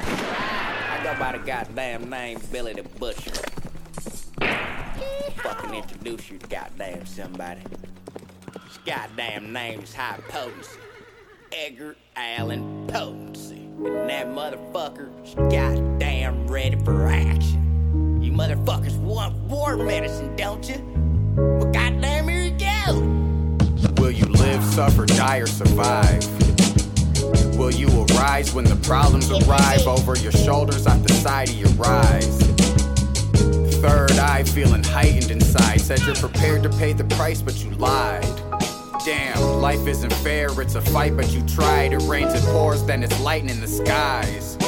I go by the goddamn name Billy the Butcher. Fucking introduce you to goddamn somebody. His goddamn name is High Potency. Edgar Allan Potency. And that motherfucker's goddamn ready for action. Motherfuckers want war medicine, don't you? Well, goddamn, here you go. Will you live, suffer, die, or survive? Will you arise when the problems arrive over your shoulders at the side of your rise? Third eye feeling heightened inside. Said you're prepared to pay the price, but you lied. Damn, life isn't fair, it's a fight, but you tried. It rains, it pours, then it's lighting in the skies.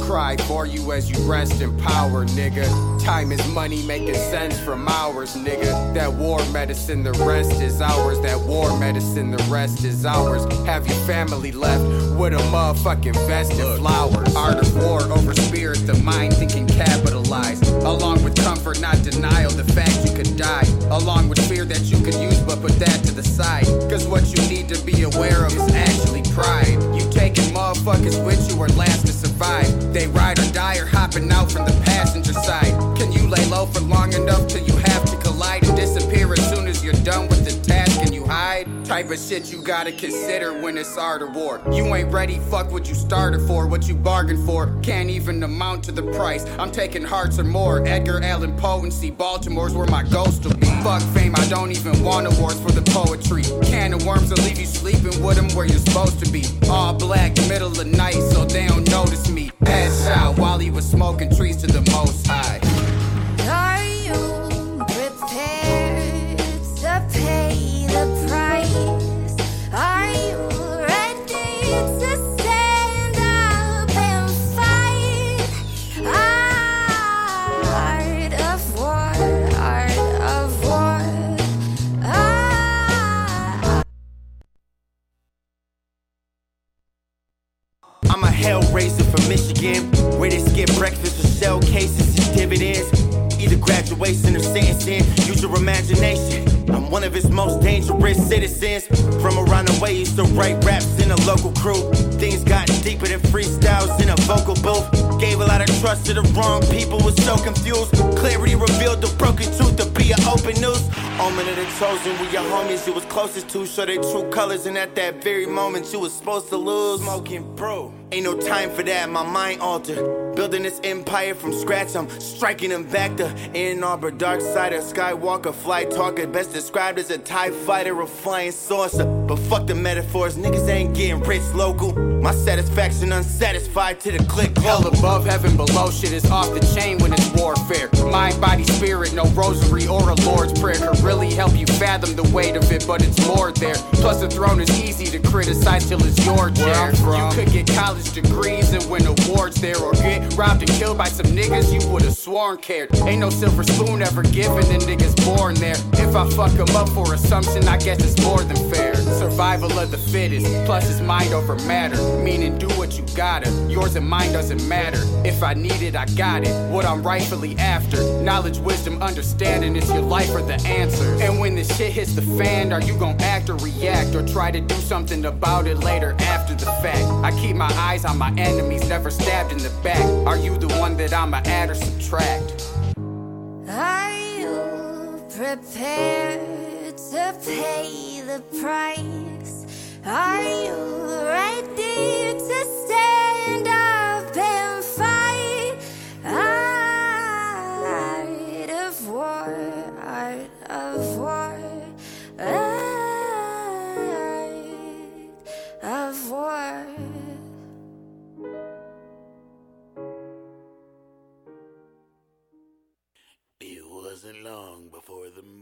Cry for you as you rest in power, nigga. Time is money making sense from hours, nigga. That war medicine, the rest is ours. That war medicine, the rest is ours. Have your family left with a motherfucking vest and flowers. Art of war over spirit, the mind thinking capitalize. Along with comfort, not denial, the fact you could die. Along with fear that you could use, but put that to the side. Cause what you need to be aware of is actually pride. You taking motherfuckers with you or last to survive. They ride or die or hopping out from the passenger side. Type of shit you gotta consider when it's art or war. You ain't ready, fuck what you started for, what you bargained for. Can't even amount to the price. I'm taking hearts or more. Edgar Allan Potency, Baltimore's where my ghost will be. Fuck fame, I don't even want awards for the poetry. Can of worms will leave you sleeping with them where you're supposed to be. All black, middle of night, so they don't notice me. Headshot while he was smoking trees to the most high. Michigan, where they skip breakfast for shell cases and dividends. Either graduation or sentencing, use your imagination. I'm one of its most dangerous citizens. From around the way, used to write raps in a local crew. Things got deeper than freestyles in a vocal booth. Gave a lot of trust to the wrong people, was so confused. Clarity revealed the broken truth to be an open news. Omen of the chosen, we your homies you was closest to. Show their true colors, and at that very moment you was supposed to lose. Smoking, bro. Ain't no time for that, my mind altered. Building this empire from scratch, I'm striking them back to Ann Arbor, dark side of Skywalker, flight talker, best described as a TIE fighter, a flying saucer. But fuck the metaphors, niggas ain't getting rich local. My satisfaction unsatisfied to the click Hell above, heaven below, shit is off the chain when it's warfare. Mind, body, spirit, no rosary or a Lord's prayer could really help you fathom the weight of it, but it's more there. Plus, the throne is easy to criticize till it's your chair. You could get college degrees and win awards there, or get robbed and killed by some niggas you would've sworn cared. Ain't no silver spoon ever given to niggas born there. If I fuck 'em up for assumption, I guess it's more than fair. Survival of the fittest, plus it's mind over matter. Meaning, do what you gotta. Yours and mine doesn't matter. If I need it, I got it. What I'm rightfully after. Knowledge, wisdom, understanding is your life or the answer. And when this shit hits the fan, are you gon' act or react or try to do something about it later after the fact? I keep my eyes on my enemies, never stabbed in the back. Are you the one that I'ma add or subtract? Are you prepared to pay the price? Are you ready to stand up and fight? Art of war, art of war. Wasn't long before boys